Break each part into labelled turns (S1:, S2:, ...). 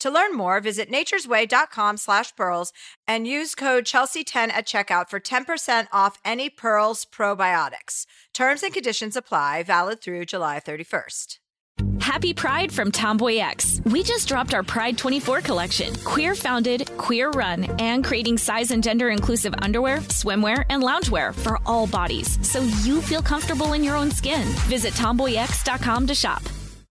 S1: To learn more, visit naturesway.com slash pearls and use code Chelsea10 at checkout for 10% off any Pearls probiotics. Terms and conditions apply, valid through July 31st.
S2: Happy Pride from Tomboy X. We just dropped our Pride 24 collection. Queer founded, queer run, and creating size and gender inclusive underwear, swimwear, and loungewear for all bodies so you feel comfortable in your own skin. Visit tomboyx.com to shop.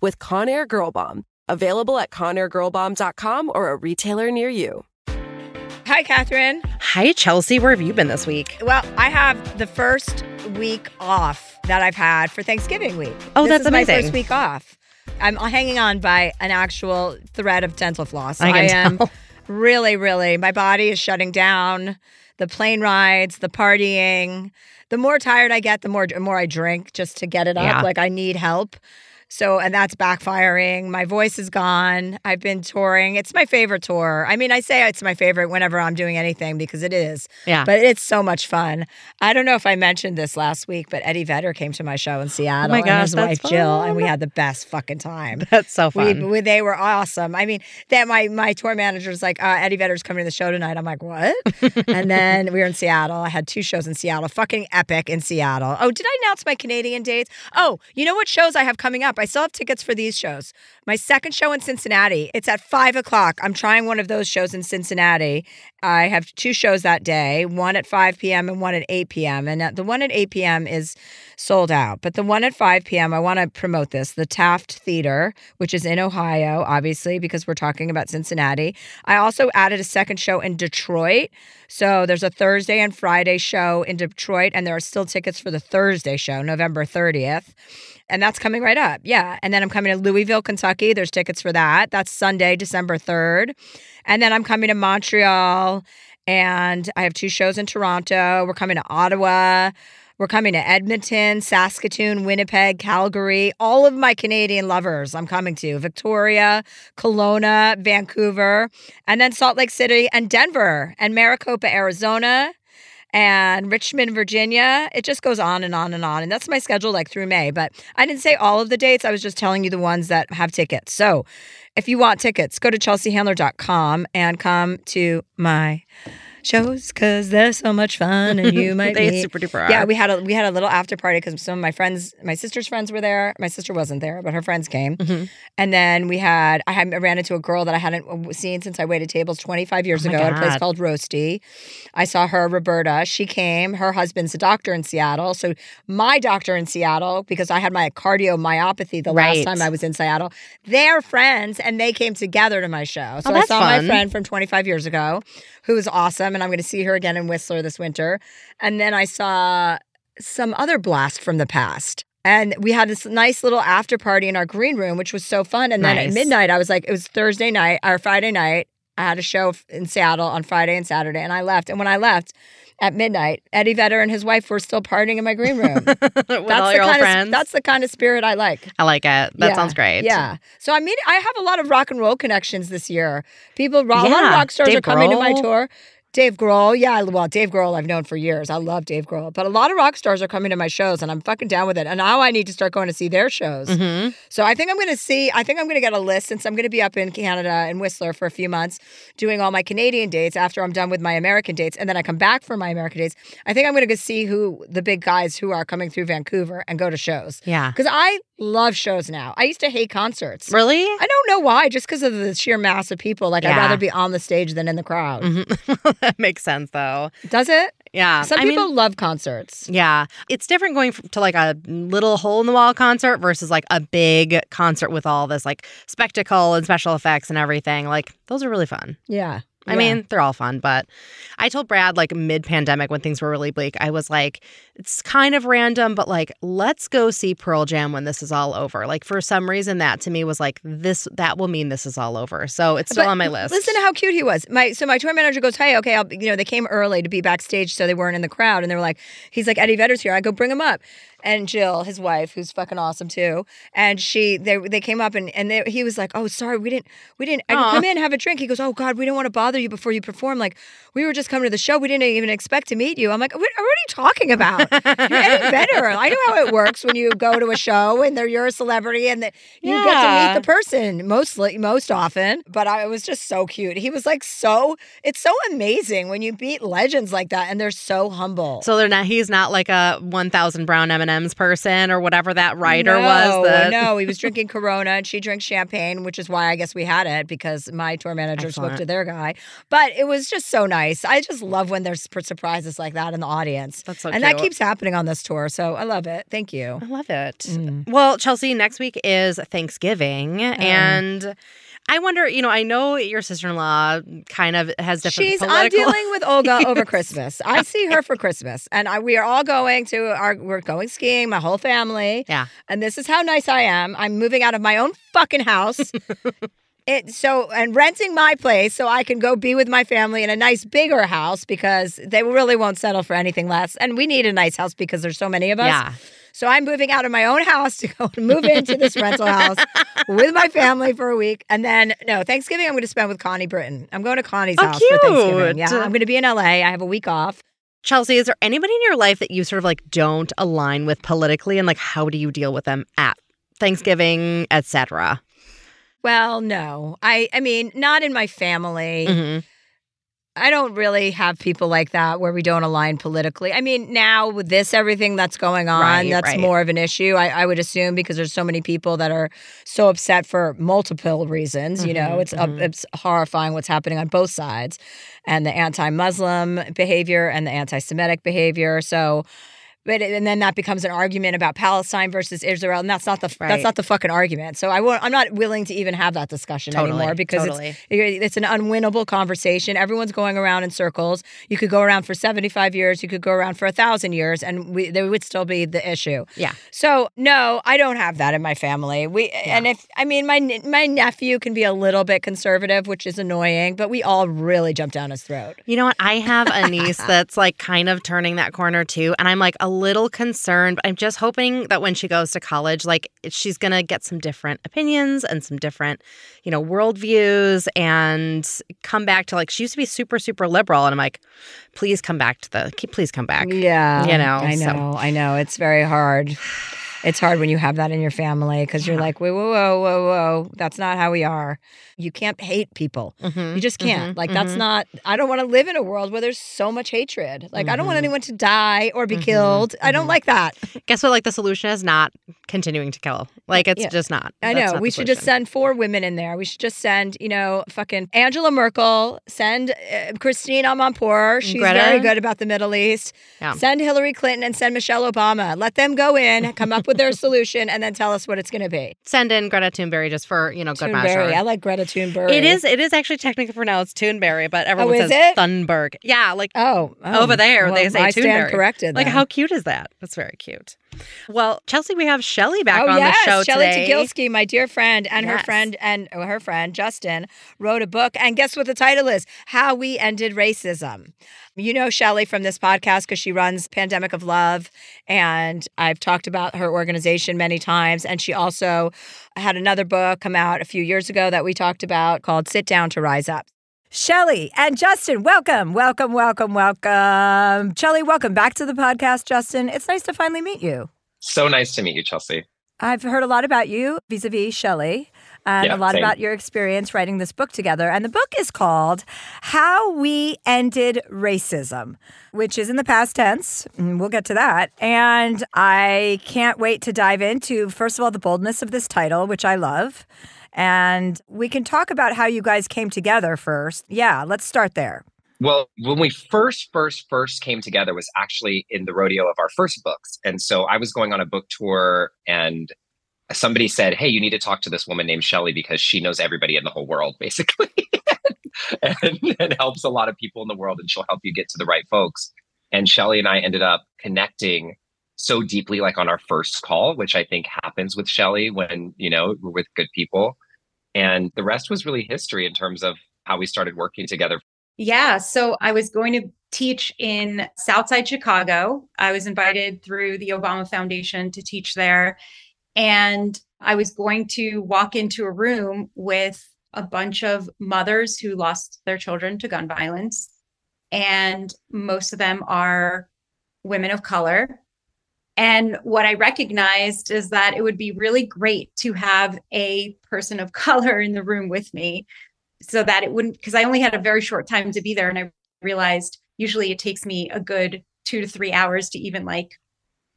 S3: with Conair Girl Bomb. Available at ConairGirlBomb.com or a retailer near you.
S1: Hi, Catherine.
S4: Hi, Chelsea. Where have you been this week?
S1: Well, I have the first week off that I've had for Thanksgiving week.
S4: Oh,
S1: this
S4: that's
S1: is
S4: amazing.
S1: my first week off. I'm hanging on by an actual thread of dental floss.
S4: I can
S1: am
S4: tell.
S1: really, really, my body is shutting down. The plane rides, the partying. The more tired I get, the more more I drink just to get it up.
S4: Yeah.
S1: Like I need help. So, and that's backfiring. My voice is gone. I've been touring. It's my favorite tour. I mean, I say it's my favorite whenever I'm doing anything because it is.
S4: Yeah.
S1: But it's so much fun. I don't know if I mentioned this last week, but Eddie Vedder came to my show in Seattle oh
S4: my
S1: and
S4: gosh,
S1: his
S4: that's
S1: wife Jill, and we had the best fucking time.
S4: That's so
S1: We,
S4: fun.
S1: we- they were awesome. I mean, that my my tour manager was like, uh, Eddie Vedder's coming to the show tonight. I'm like, what? and then we were in Seattle. I had two shows in Seattle. Fucking epic in Seattle. Oh, did I announce my Canadian dates? Oh, you know what shows I have coming up? I still have tickets for these shows. My second show in Cincinnati. It's at five o'clock. I'm trying one of those shows in Cincinnati. I have two shows that day, one at 5 p.m. and one at 8 p.m. And the one at 8 p.m. is sold out. But the one at 5 p.m., I want to promote this the Taft Theater, which is in Ohio, obviously, because we're talking about Cincinnati. I also added a second show in Detroit. So there's a Thursday and Friday show in Detroit, and there are still tickets for the Thursday show, November 30th. And that's coming right up. Yeah. And then I'm coming to Louisville, Kentucky. There's tickets for that. That's Sunday, December 3rd. And then I'm coming to Montreal and I have two shows in Toronto. We're coming to Ottawa. We're coming to Edmonton, Saskatoon, Winnipeg, Calgary. All of my Canadian lovers I'm coming to Victoria, Kelowna, Vancouver, and then Salt Lake City and Denver and Maricopa, Arizona and Richmond, Virginia. It just goes on and on and on. And that's my schedule like through May. But I didn't say all of the dates. I was just telling you the ones that have tickets. So if you want tickets, go to chelseahandler.com and come to my shows because they're so much fun and you might
S4: They
S1: meet-
S4: super duper
S1: yeah we had a we had a little after party because some of my friends my sister's friends were there. My sister wasn't there but her friends came.
S4: Mm-hmm.
S1: and then we had I had I ran into a girl that I hadn't seen since I waited tables 25 years
S4: Oh
S1: ago at a place called Roasty. I saw her Roberta. She came. Her husband's a doctor in Seattle. So my doctor in Seattle because I had my cardiomyopathy the
S4: Right.
S1: last time I was in Seattle they're friends and they came together to my show. So I
S4: Oh, that's
S1: saw my friend from 25 years ago who was awesome and I'm going to see her again in Whistler this winter and then I saw some other blast from the past. And we had this nice little after party in our green room, which was so fun. And then at midnight, I was like, it was Thursday night or Friday night. I had a show in Seattle on Friday and Saturday, and I left. And when I left at midnight, Eddie Vedder and his wife were still partying in my green room.
S4: With all your old
S1: kind
S4: friends.
S1: Of, that's the kind of spirit I like.
S4: I like it. That
S1: Yeah,
S4: sounds great.
S1: Yeah. So I mean, I have a lot of rock and roll connections this year. People, a lot of rock stars
S4: Dave
S1: are coming to my tour. Dave Grohl, yeah, well, Dave Grohl I've known for years. I love Dave Grohl, but a lot of rock stars are coming to my shows, and I'm fucking down with it. And now I need to start going to see their shows.
S4: Mm-hmm.
S1: So I think I'm going to see. I think I'm going to get a list since I'm going to be up in Canada and Whistler for a few months, doing all my Canadian dates after I'm done with my American dates, and then I come back for my American dates. I think I'm going to go see who the big guys who are coming through Vancouver and go to shows
S4: Yeah.
S1: because I love shows now. I used to hate concerts.
S4: Really?
S1: I don't know why, just because of the sheer mass of people. Like I'd rather be on the stage than in the crowd.
S4: Mhm. that makes sense though.
S1: Does it?
S4: Yeah.
S1: Some
S4: I mean,
S1: people love concerts.
S4: Yeah. It's different going to like a little hole in the wall concert versus like a big concert with all this like spectacle and special effects and everything. Like those are really fun.
S1: Yeah.
S4: I
S1: Yeah.
S4: mean, they're all fun, but I told Brad like mid pandemic when things were really bleak, I was like, it's kind of random, but like, let's go see Pearl Jam when this is all over. Like, for some reason, that to me was like, this, that will mean this is all over. So it's still
S1: But
S4: on my list.
S1: Listen to how cute he was. My so my tour manager goes, "Hey, okay, I'll, you know they came early to be backstage, so they weren't in the crowd." And they were like, "He's like Eddie Vedder's here." I go, "Bring him up." And Jill, his wife, who's fucking awesome too, and she they they came up and and they, he was like, "Oh, sorry, we didn't we didn't. I
S4: Aw.
S1: come in, have a drink." He goes, "Oh God, we don't want to bother you before you perform. Like we were just coming to the show. We didn't even expect to meet you." I'm like, "What, what are you talking about? You're Eddie Vedder. I know how it works when you go to a show and they're you're a celebrity and that you get to
S4: Yeah.
S1: meet the person mostly most often but I it was just so cute he was like so it's so amazing when you meet legends like that and they're so humble
S4: so they're not, he's not like a 1000 brown M&Ms person or whatever that writer
S1: no,
S4: was. That,
S1: no, he was drinking Corona and she drinks champagne, which is why I guess we had it because my tour manager spoke to their guy. But it was just so nice. I just love when there's surprises like that in the audience.
S4: That's so
S1: and that keeps happening on this tour. So I love it. Thank you.
S4: I love it.
S1: Mm.
S4: Well, Chelsea, next week is Thanksgiving.
S1: Oh.
S4: And I wonder, you know, I know your sister in law kind of has different
S1: She's I'm dealing with Olga over Christmas. I see her for Christmas, and I, we are all going to our. We're going skiing, my whole family.
S4: Yeah.
S1: And this is how nice I am. I'm moving out of my own fucking house. It so and renting my place so I can go be with my family in a nice bigger house because they really won't settle for anything less. And we need a nice house because there's so many of us.
S4: Yeah.
S1: So I'm moving out of my own house to go and move into this rental house with my family for a week. And then no, Thanksgiving I'm going to spend with Connie Britton. I'm going to Connie's
S4: Oh,
S1: house for Thanksgiving. Yeah. I'm going to be in LA. I have a week off.
S4: Chelsea, is there anybody in your life that you sort of like don't align with politically and like how do you deal with them at Thanksgiving, etc.?
S1: Well, no. I I mean, not in my family.
S4: Mhm.
S1: I don't really have people like that where we don't align politically. I mean, now with this everything that's going on,
S4: Right,
S1: that's
S4: right.
S1: more of an issue. I, I would assume because there's so many people that are so upset for multiple reasons. You know,
S4: Mhm,
S1: it's uh,
S4: mhm.
S1: it's horrifying what's happening on both sides, and the anti-Muslim behavior and the anti-Semitic behavior. So. But and then that becomes an argument about Palestine versus Israel, and that's not the
S4: Right.
S1: that's not the fucking argument. So I won't, I'm not willing to even have that discussion
S4: Totally,
S1: anymore because it's
S4: totally.
S1: it's an unwinnable conversation. Everyone's going around in circles. You could go around for 75 years, you could go around for a thousand years, and we, there would still be the issue.
S4: Yeah.
S1: So no, I don't have that in my family. We and if I mean my my nephew can be a little bit conservative, which is annoying, but we all really jump down his throat.
S4: You know what? I have a niece that's like kind of turning that corner too. And I'm like a little concerned. I'm just hoping that when she goes to college, like she's going to get some different opinions and some different, you know, worldviews and come back to like, she used to be super, super liberal. And I'm like, please come back to the, please come back.
S1: Yeah,
S4: You know,
S1: I
S4: so-
S1: know, I know. It's very hard. It's hard when you have that in your family because you're like, whoa, whoa, whoa, whoa, whoa. That's not how we are. You can't hate people.
S4: Mhm,
S1: You just can't.
S4: mhm,
S1: like that's
S4: mhm.
S1: not I don't want to live in a world where there's so much hatred. Like I don't want
S4: Mhm.
S1: anyone to die or be
S4: Mhm,
S1: killed. I don't
S4: mhm.
S1: like that.
S4: Guess what? Like the solution is not continuing to kill. Like it's
S1: Yeah.
S4: just not.
S1: I know.
S4: not
S1: We should just send four women in there. We should just send, you know, fucking Angela Merkel, send uh, Christine Amanpour. She's
S4: Greta?
S1: very good about the Middle East.
S4: Yeah.
S1: Send Hillary Clinton and send Michelle Obama. Let them go in, come up with their solution, and then tell us what it's going to be.
S4: Send in Greta Thunberg just for, you know, good
S1: Thunberg.
S4: measure.
S1: I like Greta Thunberg.
S4: It is. It is actually technically pronounced Toonberry, but everyone
S1: Oh,
S4: says
S1: it?
S4: Thunberg. Yeah, like
S1: Oh, oh.
S4: Over there, they
S1: Well,
S4: say
S1: I stand
S4: Toonberry.
S1: corrected.
S4: like
S1: then.
S4: how cute is that? That's very cute. Well, Chelsea, we have Shelly back
S1: oh
S4: on
S1: yes,
S4: the show
S1: Shelly
S4: today.
S1: Tygielski, my dear friend, and her friend and oh, her friend Justin wrote a book. And guess what the title is? How We Ended Racism. You know Shelly from this podcast because she runs Pandemic of Love, and I've talked about her organization many times. And she also had another book come out a few years ago that we talked about called "Sit Down to Rise Up." Shelly and Justin, welcome, welcome, welcome, welcome. Shelly, welcome back to the podcast, Justin. It's nice to finally meet you.
S5: So nice to meet you, Chelsea.
S1: I've heard a lot about you vis a vis Shelly and
S5: Yeah,
S1: a lot
S5: same.
S1: about your experience writing this book together. And the book is called How We Ended Racism, which is in the past tense. and We'll get to that. And I can't wait to dive into, first of all, the boldness of this title, which I love. And we can talk about how you guys came together first. Yeah, let's start there.
S5: Well, when we first, first, first came together was actually in the rodeo of our first books. And so I was going on a book tour and somebody said, Hey, you need to talk to this woman named Shelly because she knows everybody in the whole world, basically, and, and helps a lot of people in the world and she'll help you get to the right folks. And Shelly and I ended up connecting so deeply, like on our first call, which I think happens with Shelly when, you know, we're with good people. And the rest was really history in terms of how we started working together
S6: Yeah. So I was going to teach in Southside Chicago. I was invited through the Obama Foundation to teach there. And I was going to walk into a room with a bunch of mothers who lost their children to gun violence. And most of them are women of color. And what I recognized is that it would be really great to have a person of color in the room with me so that it wouldn't because I only had a very short time to be there and I realized usually it takes me a good 2 to 3 hours to even like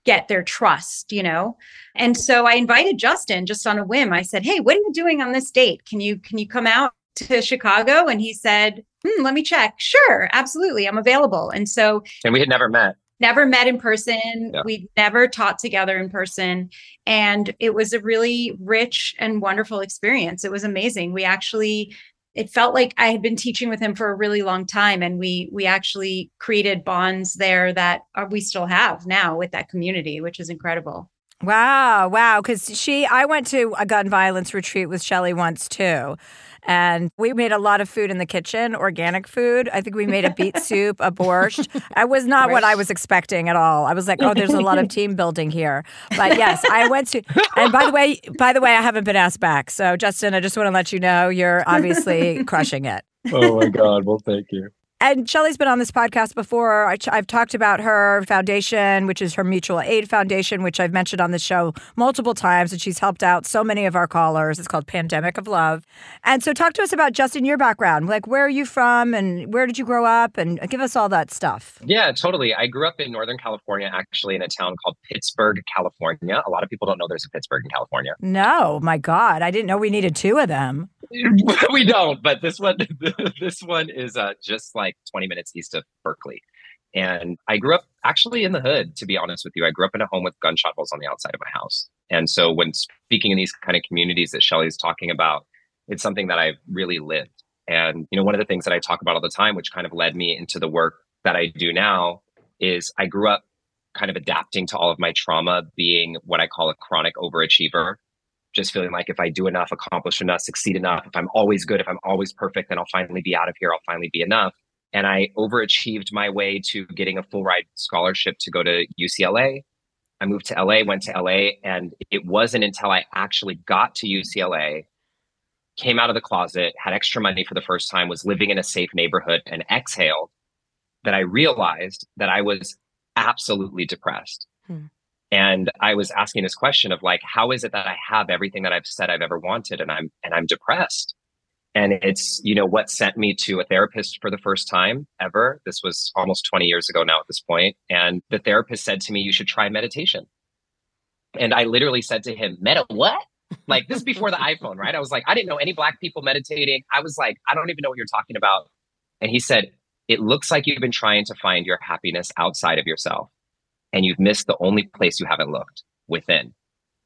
S6: get their trust, you know. And so I invited Justin just on a whim. I said, "Hey, what are you doing on this date? Can you can you come out to Chicago?" And he said, hmm, "Let me check." Sure, absolutely. I'm available. And so
S5: and we had never met.
S6: Never met in person.
S5: Yeah.
S6: We've never taught together in person. And it was a really rich and wonderful experience. It was amazing. We actually, it felt like I had been teaching with him for a really long time. And we we actually created bonds there that are, we still have now with that community, which is incredible.
S1: Wow, wow. Because she, I went to a gun violence retreat with Shelly once too. And we made a lot of food in the kitchen, organic food. I think we made a beet soup, a borscht. It was not what I was expecting at all. I was like, oh, there's a lot of team building here. But yes, I went to, and by the way, by the way, I haven't been asked back. So Justin, I just want to let you know you're obviously crushing it.
S5: Oh my God. Well, thank you.
S1: And Shelly's been on this podcast before. I, have talked about her foundation, which is her mutual aid foundation, which I've mentioned on the show multiple times, and she's helped out so many of our callers. It's called Pandemic of Love. And so, talk to us about Justin, your background. Like, where are you from, and where did you grow up, and give us all that stuff.
S5: Yeah, totally. I grew up in Northern California, actually, in a town called Pittsburgh, California. A lot of people don't know there's a Pittsburgh in California.
S1: No, my God, I didn't know we needed two of them.
S5: we don't, but this one, this one is uh, just like 20 minutes east of Berkeley. And I grew up actually in the hood, to be honest with you. I grew up in a home with gunshot holes on the outside of my house. And so when speaking in these kind of communities that Shelly's talking about, it's something that I've really lived. And, you know, one of the things that I talk about all the time, which kind of led me into the work that I do now, is I grew up kind of adapting to all of my trauma, being what I call a chronic overachiever just feeling like if I do enough, accomplish enough, succeed enough, if I'm always good, if I'm always perfect, then I'll finally be out of here. I'll finally be enough. And I overachieved my way to getting a full ride scholarship to go to UCLA. I moved to LA, went to LA, and it wasn't until I actually got to UCLA, came out of the closet, had extra money for the first time, was living in a safe neighborhood, and exhaled that I realized that I was absolutely depressed.
S1: Hmm.
S5: And I was asking this question of like, how is it that I have everything that I've said I've ever wanted and I'm and I'm depressed? And it's, you know, what sent me to a therapist for the first time ever. This was almost 20 years ago now at this point. And the therapist said to me, you should try meditation. And I literally said to him, Meta what? Like this is before the iPhone, right? I was like, I didn't know any black people meditating. I was like, I don't even know what you're talking about. And he said, It looks like you've been trying to find your happiness outside of yourself. And you've missed the only place you haven't looked within.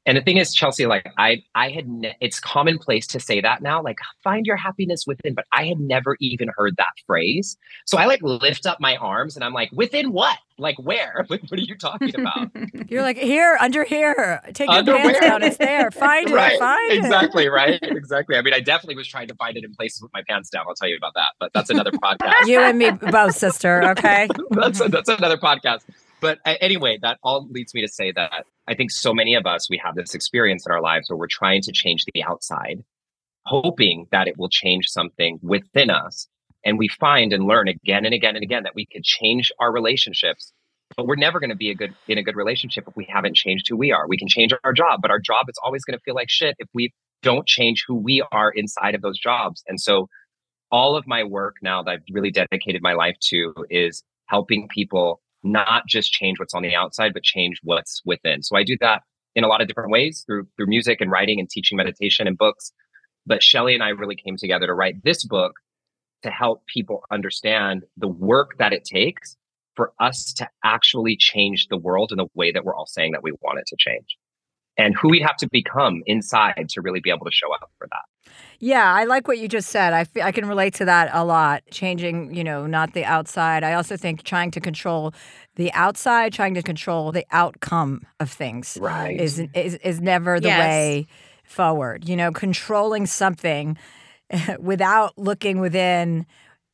S5: And the thing is, Chelsea, like I, I had, ne- it's commonplace to say that now, like find your happiness within, but I had never even heard that phrase. So I like lift up my arms and I'm like, within what? Like where? Like, what are you talking about?
S1: You're like here, under here. Take your pants
S5: where?
S1: down. It's there. Find it.
S5: right.
S1: Find it.
S5: exactly. Right. Exactly. I mean, I definitely was trying to find it in places with my pants down. I'll tell you about that, but that's another podcast.
S1: You and me both, sister. Okay.
S5: that's that's another podcast. But anyway, that all leads me to say that I think so many of us we have this experience in our lives where we're trying to change the outside, hoping that it will change something within us. And we find and learn again and again and again that we can change our relationships, but we're never going to be a good in a good relationship if we haven't changed who we are. We can change our job, but our job is always going to feel like shit if we don't change who we are inside of those jobs. And so all of my work now that I've really dedicated my life to is helping people not just change what's on the outside, but change what's within. So I do that in a lot of different ways through through music and writing and teaching meditation and books. But Shelly and I really came together to write this book to help people understand the work that it takes for us to actually change the world in the way that we're all saying that we want it to change and who we'd have to become inside to really be able to show up for that.
S1: Yeah, I like what you just said. I I can relate to that a lot. Changing, you know, not the outside. I also think trying to control the outside, trying to control the outcome of things,
S5: right,
S1: is is, is never the
S6: yes.
S1: way forward. You know, controlling something without looking within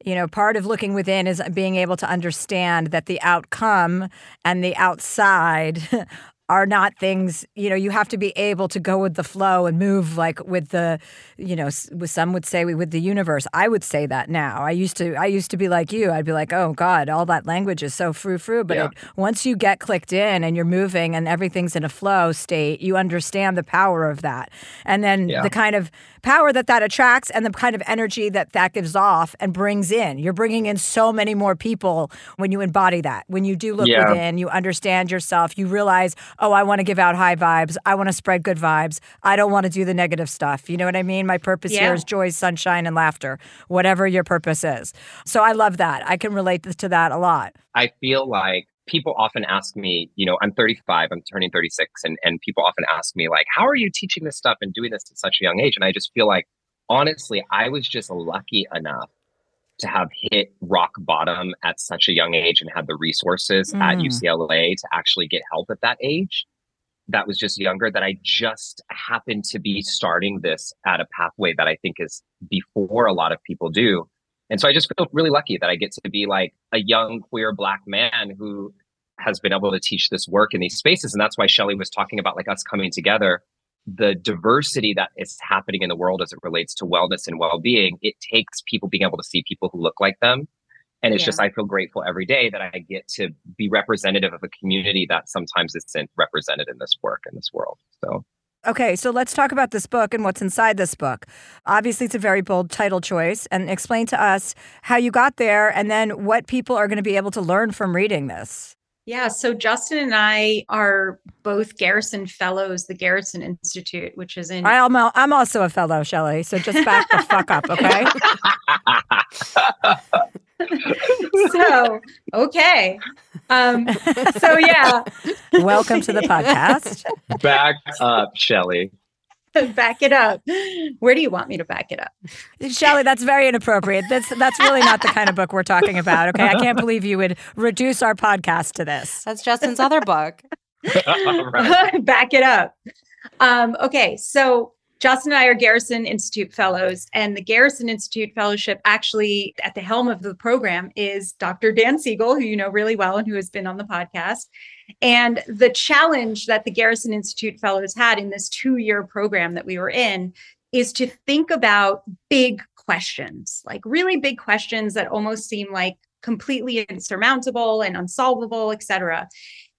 S1: you know, part of looking within is being able to understand that the outcome and the outside are not things you know you have to be able to go with the flow and move like with the you know with some would say with the universe. I would say that now. I used to i used to be like you. I'd be like oh god all that language is so frou frou but
S5: Yeah.
S1: it, once you get clicked in and you're moving and everything's in a flow state you understand the power of that. And then
S5: Yeah.
S1: the kind of power that that attracts and the kind of energy that that gives off and brings in. You're bringing in so many more people when you embody that. When you do look
S5: Yeah.
S1: within you understand yourself you realize oh i want to give out high vibes. I want to spread good vibes. I don't want to do the negative stuff. You know what i mean? My purpose here
S6: Yeah.
S1: is joy sunshine and laughter whatever your purpose is. So i love that. I can relate to that a lot.
S5: I feel like people often ask me, you know, I'm 35, I'm turning 36, and, and people often ask me, like, how are you teaching this stuff and doing this at such a young age? And I just feel like, honestly, I was just lucky enough to have hit rock bottom at such a young age and had the resources at
S1: Mm.
S5: UCLA to actually get help at that age. That was just younger, that I just happened to be starting this at a pathway that I think is before a lot of people do. And so I just feel really lucky that I get to be like a young queer black man who has been able to teach this work in these spaces. And that's why Shelly was talking about like us coming together. The diversity that is happening in the world as it relates to wellness and well-being, it takes people being able to see people who look like them. And it's
S6: Yeah.
S5: just I feel grateful every day that I get to be representative of a community that sometimes isn't represented in this work in this world. So
S1: Okay, so let's talk about this book and what's inside this book. Obviously, it's a very bold title choice, and explain to us how you got there and then what people are going to be able to learn from reading this.
S6: Yeah, so Justin and I are both Garrison Fellows, the Garrison Institute, which is in
S1: I'm, al- I'm also a fellow, Shelly, so just back the fuck up, okay?
S6: so okay. Um, so yeah,
S1: Welcome to the podcast.
S5: back up, Shelly.
S6: back it up. Where do you want me to back it up?
S1: Shelly, that's very inappropriate. That's that's really not the kind of book we're talking about, okay? I can't believe you would reduce our podcast to this.
S4: That's Justin's other book.
S5: All right.
S6: back it up. Um, okay, so Justin and I are Garrison Institute fellows, and the Garrison Institute Fellowship actually at the helm of the program is Dr. Dan Siegel, who you know really well and who has been on the podcast. And the challenge that the Garrison Institute Fellows had in this two year program that we were in is to think about big questions, like really big questions that almost seem like completely insurmountable and unsolvable, et cetera.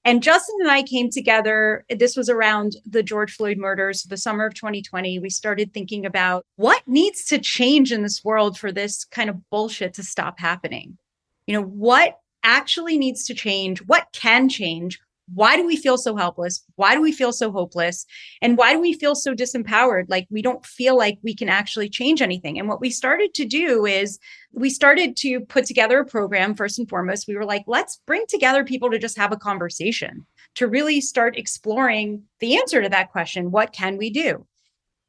S6: And Justin and I came together. This was around the George Floyd murders, the summer of 2020. We started thinking about what needs to change in this world for this kind of bullshit to stop happening. You know, what actually needs to change? What can change? Why do we feel so helpless? Why do we feel so hopeless? And why do we feel so disempowered? Like we don't feel like we can actually change anything. And what we started to do is we started to put together a program first and foremost. We were like, let's bring together people to just have a conversation, to really start exploring the answer to that question what can we do?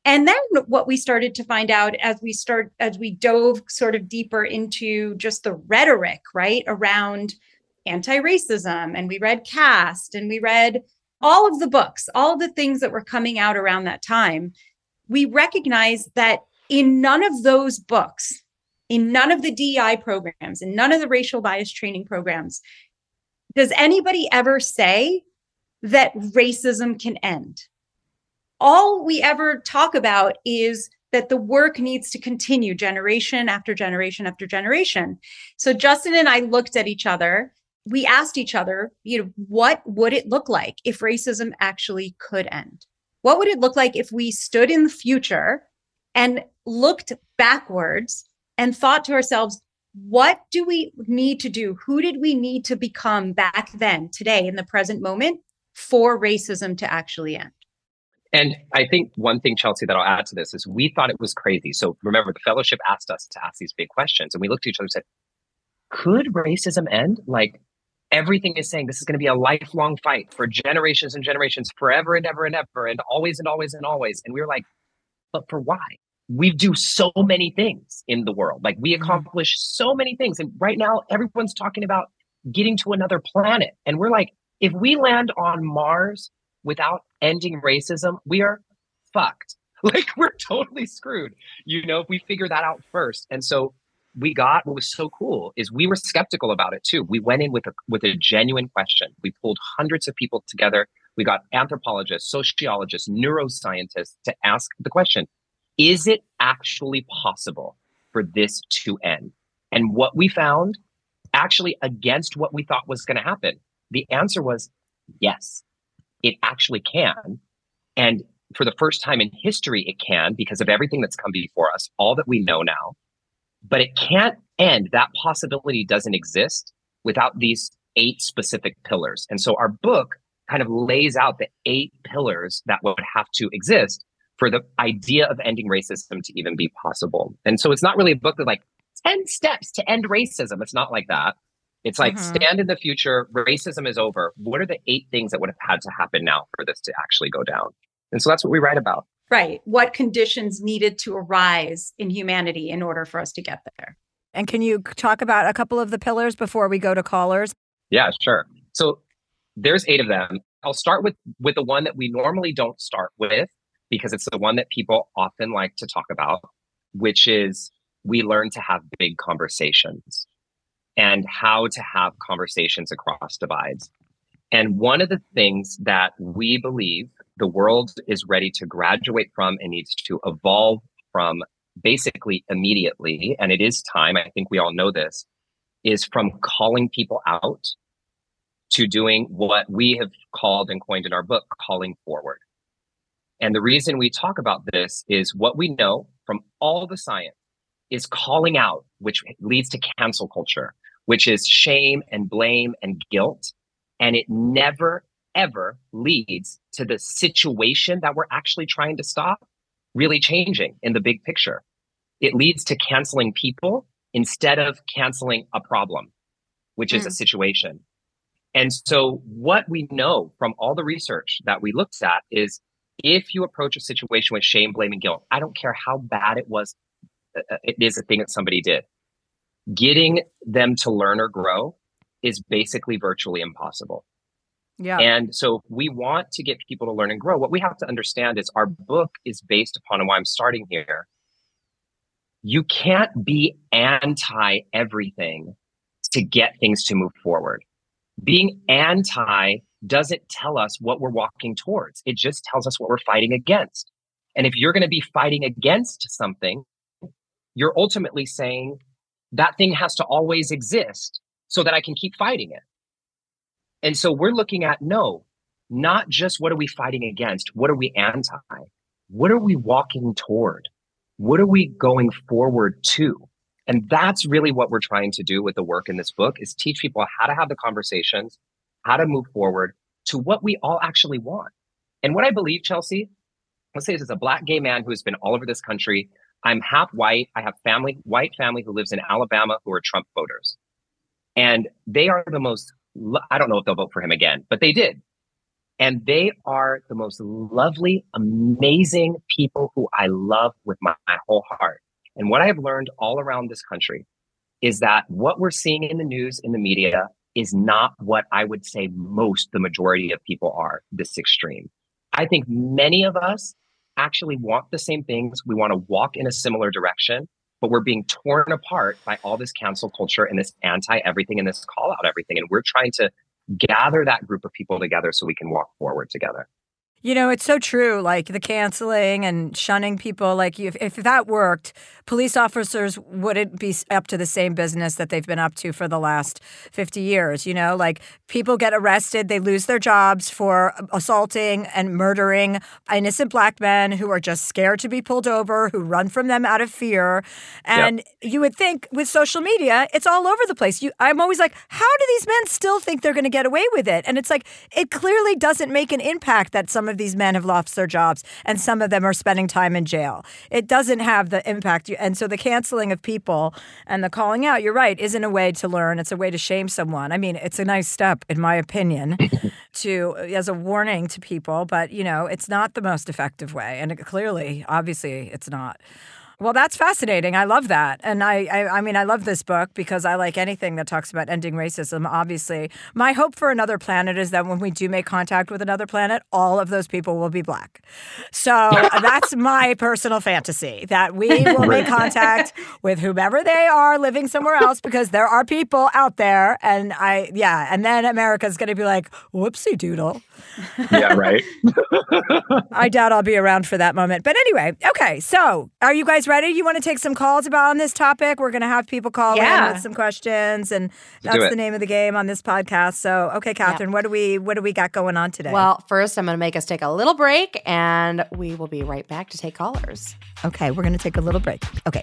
S6: And then what we started to find out as we start as we dove sort of deeper into just the rhetoric, right, around anti-racism and we read Caste and we read all of the books, all the things that were coming out around that time, we recognized that in none of those books, in none of the DEI programs, in none of the racial bias training programs, does anybody ever say that racism can end? All we ever talk about is that the work needs to continue generation after generation after generation. So Justin and I looked at each other. We asked each other, you know, what would it look like if racism actually could end? What would it look like if we stood in the future and looked backwards and thought to ourselves, what do we need to do? Who did we need to become back then, today, in the present moment for racism to actually end?
S5: And I think one thing, Chelsea, that I'll add to this is we thought it was crazy. So remember, the fellowship asked us to ask these big questions, and we looked at each other and said, could racism end? Like everything is saying this is going to be a lifelong fight for generations and generations, forever and ever and ever, and always and always and always. And we were like, but for why? We do so many things in the world. Like we mm-hmm. accomplish so many things. And right now, everyone's talking about getting to another planet. And we're like, if we land on Mars without ending racism, we are fucked. Like we're totally screwed, you know, if we figure that out first. And so we got what was so cool is we were skeptical about it too. We went in with a with a genuine question. We pulled hundreds of people together. We got anthropologists, sociologists, neuroscientists to ask the question, is it actually possible for this to end? And what we found actually against what we thought was going to happen, the answer was yes it actually can. And for the first time in history, it can because of everything that's come before us, all that we know now. But it can't end. That possibility doesn't exist without these eight specific pillars. And so our book kind of lays out the eight pillars that would have to exist for the idea of ending racism to even be possible. And so it's not really a book that like 10 steps to end racism. It's not like that. It's like mm-hmm. stand in the future, racism is over. What are the eight things that would have had to happen now for this to actually go down? And so that's what we write about.
S6: Right. What conditions needed to arise in humanity in order for us to get there?
S1: And can you talk about a couple of the pillars before we go to callers?
S5: Yeah, sure. So there's eight of them. I'll start with with the one that we normally don't start with because it's the one that people often like to talk about, which is we learn to have big conversations and how to have conversations across divides. And one of the things that we believe the world is ready to graduate from and needs to evolve from basically immediately, and it is time, I think we all know this, is from calling people out to doing what we have called and coined in our book, calling forward. And the reason we talk about this is what we know from all the science is calling out, which leads to cancel culture which is shame and blame and guilt. And it never, ever leads to the situation that we're actually trying to stop really changing in the big picture. It leads to canceling people instead of canceling a problem, which is mm. a situation. And so what we know from all the research that we looked at is if you approach a situation with shame, blame, and guilt, I don't care how bad it was, uh, uh, it is a thing that somebody did getting them to learn or grow is basically virtually impossible. Yeah. And so we want to get people to learn and grow. What we have to understand is our book is based upon, and why I'm starting here. You can't be anti everything to get things to move forward. Being anti doesn't tell us what we're walking towards. It just tells us what we're fighting against. And if you're going to be fighting against something, you're ultimately saying that thing has to always exist so that I can keep fighting it. And so we're looking at no, not just what are we fighting against? What are we anti? What are we walking toward? What are we going forward to? And that's really what we're trying to do with the work in this book is teach people how to have the conversations, how to move forward to what we all actually want. And what I believe, Chelsea, let's say this is a black gay man who has been all over this country I'm half white. I have family, white family who lives in Alabama who are Trump voters. And they are the most, I don't know if they'll vote for him again, but they did. And they are the most lovely, amazing people who I love with my, my whole heart. And what I've learned all around this country is that what we're seeing in the news, in the media, is not what I would say most, the majority of people are this extreme. I think many of us actually want the same things. We want to walk in a similar direction, but we're being torn apart by all this cancel culture and this anti everything and this call out everything. And we're trying to gather that group of people together so we can walk forward together.
S1: You know, it's so true. Like the canceling and shunning people. Like if, if that worked, police officers wouldn't be up to the same business that they've been up to for the last 50 years. You know, like people get arrested, they lose their jobs for assaulting and murdering innocent black men who are just scared to be pulled over, who run from them out of fear. And yep. you would think with social media, it's all over the place. You, I'm always like, how do these men still think they're going to get away with it? And it's like, it clearly doesn't make an impact that some of these men have lost their jobs and some of them are spending time in jail. It doesn't have the impact. And so the canceling of people and the calling out, you're right, isn't a way to learn. It's a way to shame someone. I mean, it's a nice step, in my opinion, to as a warning to people, but you know, it's not the most effective way. And it, clearly, obviously, it's not. Well, that's fascinating. I love that, and I, I, I, mean, I love this book because I like anything that talks about ending racism. Obviously, my hope for another planet is that when we do make contact with another planet, all of those people will be black. So that's my personal fantasy that we will make contact with whomever they are living somewhere else because there are people out there, and I, yeah, and then America's going to be like, whoopsie doodle.
S5: Yeah, right.
S1: I doubt I'll be around for that moment, but anyway, okay. So, are you guys? ready? You want to take some calls about on this topic? We're going to have people call yeah. in with some questions, and that's the name of the game on this podcast. So, okay, Catherine, yeah. what do we what do we got going on today?
S4: Well, first, I'm going to make us take a little break, and we will be right back to take callers.
S1: Okay, we're going to take a little break. Okay.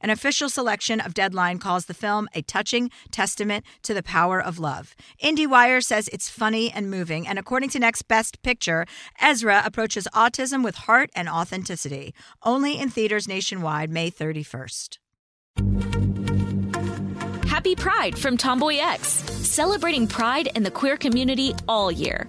S1: An official selection of Deadline calls the film a touching testament to the power of love. IndieWire says it's funny and moving, and according to Next Best Picture, Ezra approaches autism with heart and authenticity. Only in theaters nationwide May 31st.
S2: Happy Pride from Tomboy X, celebrating pride in the queer community all year.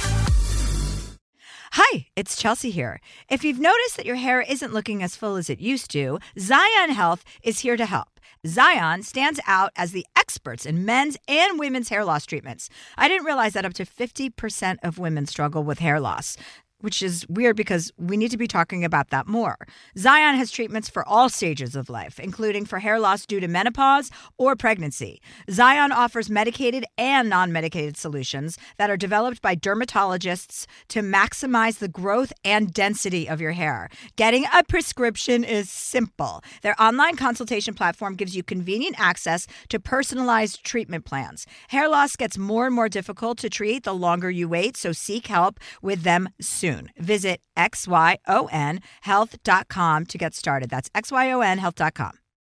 S1: Hi, it's Chelsea here. If you've noticed that your hair isn't looking as full as it used to, Xyon Health is here to help. Xyon stands out as the experts in men's and women's hair loss treatments. I didn't realize that up to 50% of women struggle with hair loss which is weird because we need to be talking about that more. Xyon has treatments for all stages of life, including for hair loss due to menopause or pregnancy. Xyon offers medicated and non medicated solutions that are developed by dermatologists to maximize the growth and density of your hair. Getting a prescription is simple. Their online consultation platform gives you convenient access to personalized treatment plans. Hair loss gets more and more difficult to treat the longer you wait, so seek help with them soon soon. Visit xyonhealth.com to get started. That's xyonhealth.com.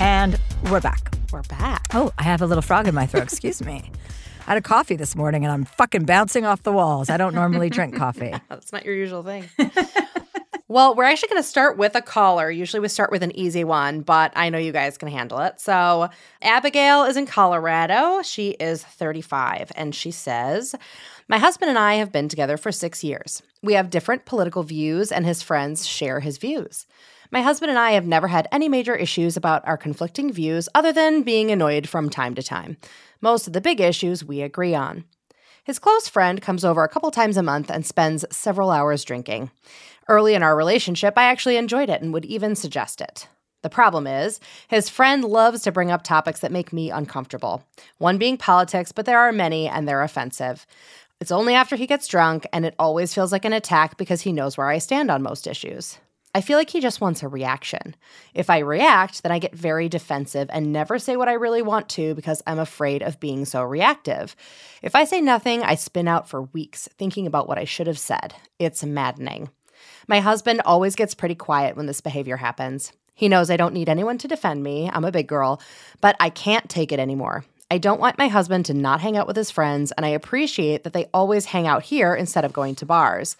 S1: And we're back.
S4: We're back.
S1: Oh, I have a little frog in my throat. Excuse me. I had a coffee this morning and I'm fucking bouncing off the walls. I don't normally drink coffee.
S4: That's not your usual thing. well, we're actually going to start with a caller. Usually we start with an easy one, but I know you guys can handle it. So, Abigail is in Colorado. She is 35 and she says, My husband and I have been together for six years. We have different political views, and his friends share his views. My husband and I have never had any major issues about our conflicting views other than being annoyed from time to time. Most of the big issues we agree on. His close friend comes over a couple times a month and spends several hours drinking. Early in our relationship, I actually enjoyed it and would even suggest it. The problem is, his friend loves to bring up topics that make me uncomfortable. One being politics, but there are many and they're offensive. It's only after he gets drunk, and it always feels like an attack because he knows where I stand on most issues. I feel like he just wants a reaction. If I react, then I get very defensive and never say what I really want to because I'm afraid of being so reactive. If I say nothing, I spin out for weeks thinking about what I should have said. It's maddening. My husband always gets pretty quiet when this behavior happens. He knows I don't need anyone to defend me, I'm a big girl, but I can't take it anymore. I don't want my husband to not hang out with his friends, and I appreciate that they always hang out here instead of going to bars.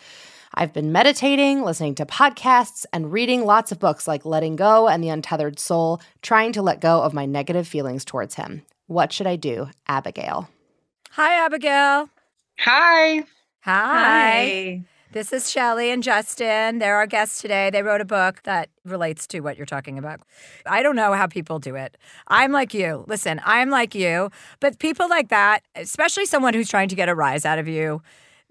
S4: I've been meditating, listening to podcasts, and reading lots of books like Letting Go and The Untethered Soul, trying to let go of my negative feelings towards him. What should I do, Abigail?
S1: Hi, Abigail.
S7: Hi.
S1: Hi. This is Shelly and Justin. They're our guests today. They wrote a book that relates to what you're talking about. I don't know how people do it. I'm like you. Listen, I'm like you. But people like that, especially someone who's trying to get a rise out of you,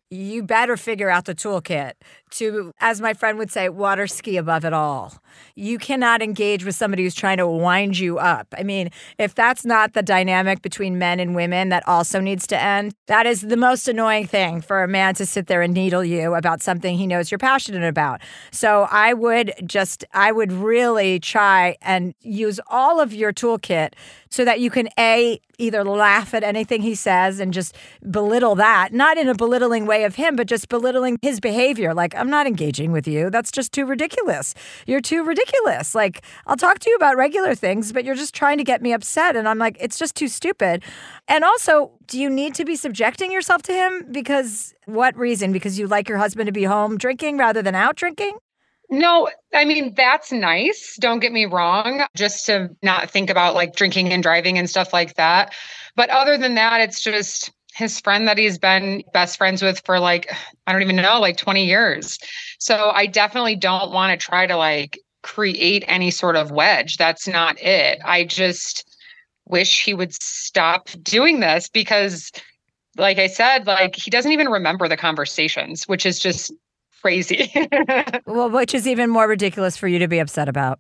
S1: you better figure out the toolkit to, as my friend would say, water ski above it all. You cannot engage with somebody who's trying to wind you up. I mean, if that's not the dynamic between men and women that also needs to end, that is the most annoying thing for a man to sit there and needle you about something he knows you're passionate about. So I would just, I would really try and use all of your toolkit so that you can A, either laugh at anything he says and just belittle that, not in a belittling way of him, but just belittling his behavior. Like, I'm not engaging with you. That's just too ridiculous. You're too ridiculous. Like, I'll talk to you about regular things, but you're just trying to get me upset. And I'm like, it's just too stupid. And also, do you need to be subjecting yourself to him? Because what reason? Because you like your husband to be home drinking rather than out drinking?
S7: No, I mean, that's nice. Don't get me wrong, just to not think about like drinking and driving and stuff like that. But other than that, it's just his friend that he's been best friends with for like, I don't even know, like 20 years. So I definitely don't want to try to like create any sort of wedge. That's not it. I just wish he would stop doing this because like I said, like he doesn't even remember the conversations, which is just crazy.
S1: well, which is even more ridiculous for you to be upset about.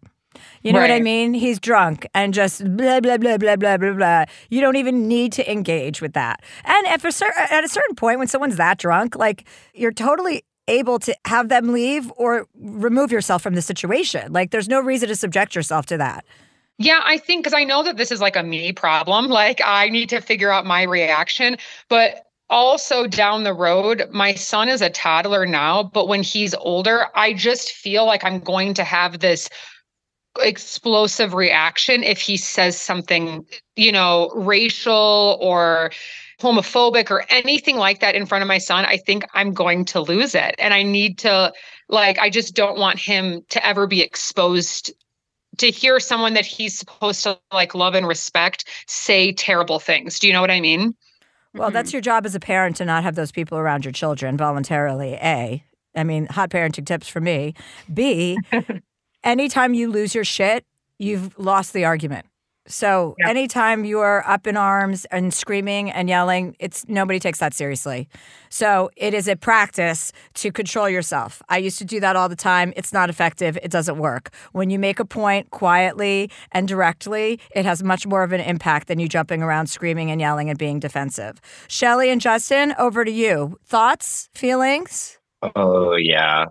S1: You know right. what I mean? He's drunk and just blah blah blah blah blah blah blah. You don't even need to engage with that. And at a certain at a certain point, when someone's that drunk, like you're totally able to have them leave or remove yourself from the situation. Like there's no reason to subject yourself to that.
S7: Yeah, I think because I know that this is like a me problem. Like I need to figure out my reaction, but also down the road, my son is a toddler now, but when he's older, I just feel like I'm going to have this explosive reaction if he says something, you know, racial or homophobic or anything like that in front of my son. I think I'm going to lose it. And I need to, like, I just don't want him to ever be exposed to hear someone that he's supposed to like love and respect say terrible things. Do you know what I mean?
S1: Well, that's mm-hmm. your job as a parent to not have those people around your children voluntarily. A, I mean, hot parenting tips for me. B, anytime you lose your shit, you've lost the argument. So yeah. anytime you are up in arms and screaming and yelling, it's nobody takes that seriously. So it is a practice to control yourself. I used to do that all the time. It's not effective. It doesn't work. When you make a point quietly and directly, it has much more of an impact than you jumping around screaming and yelling and being defensive. Shelly and Justin, over to you. Thoughts, feelings?
S5: Oh yeah.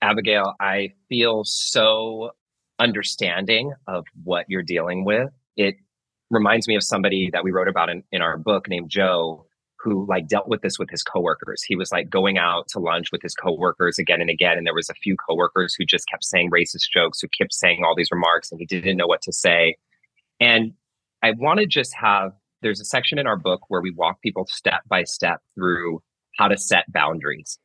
S5: Abigail, I feel so understanding of what you're dealing with it reminds me of somebody that we wrote about in, in our book named Joe who like dealt with this with his coworkers. He was like going out to lunch with his coworkers again and again. And there was a few coworkers who just kept saying racist jokes, who kept saying all these remarks, and he didn't know what to say. And I want to just have there's a section in our book where we walk people step by step through how to set boundaries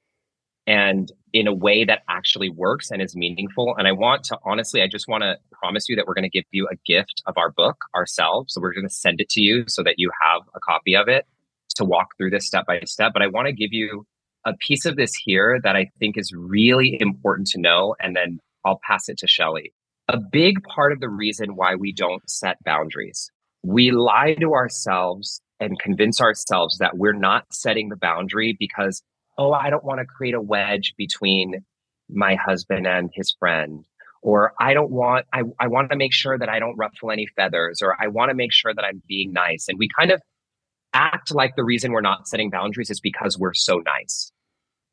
S5: and in a way that actually works and is meaningful. And I want to honestly, I just want to promise you that we're going to give you a gift of our book ourselves. So we're going to send it to you so that you have a copy of it to walk through this step by step. But I want to give you a piece of this here that I think is really important to know. And then I'll pass it to Shelly. a big part of the reason why we don't set boundaries, we lie to ourselves and convince ourselves that we're not setting the boundary because, oh, I don't want to create a wedge between my husband and his friend. Or I don't want, I, I want to make sure that I don't ruffle any feathers, or I want to make sure that I'm being nice. And we kind of act like the reason we're not setting boundaries is because we're so nice.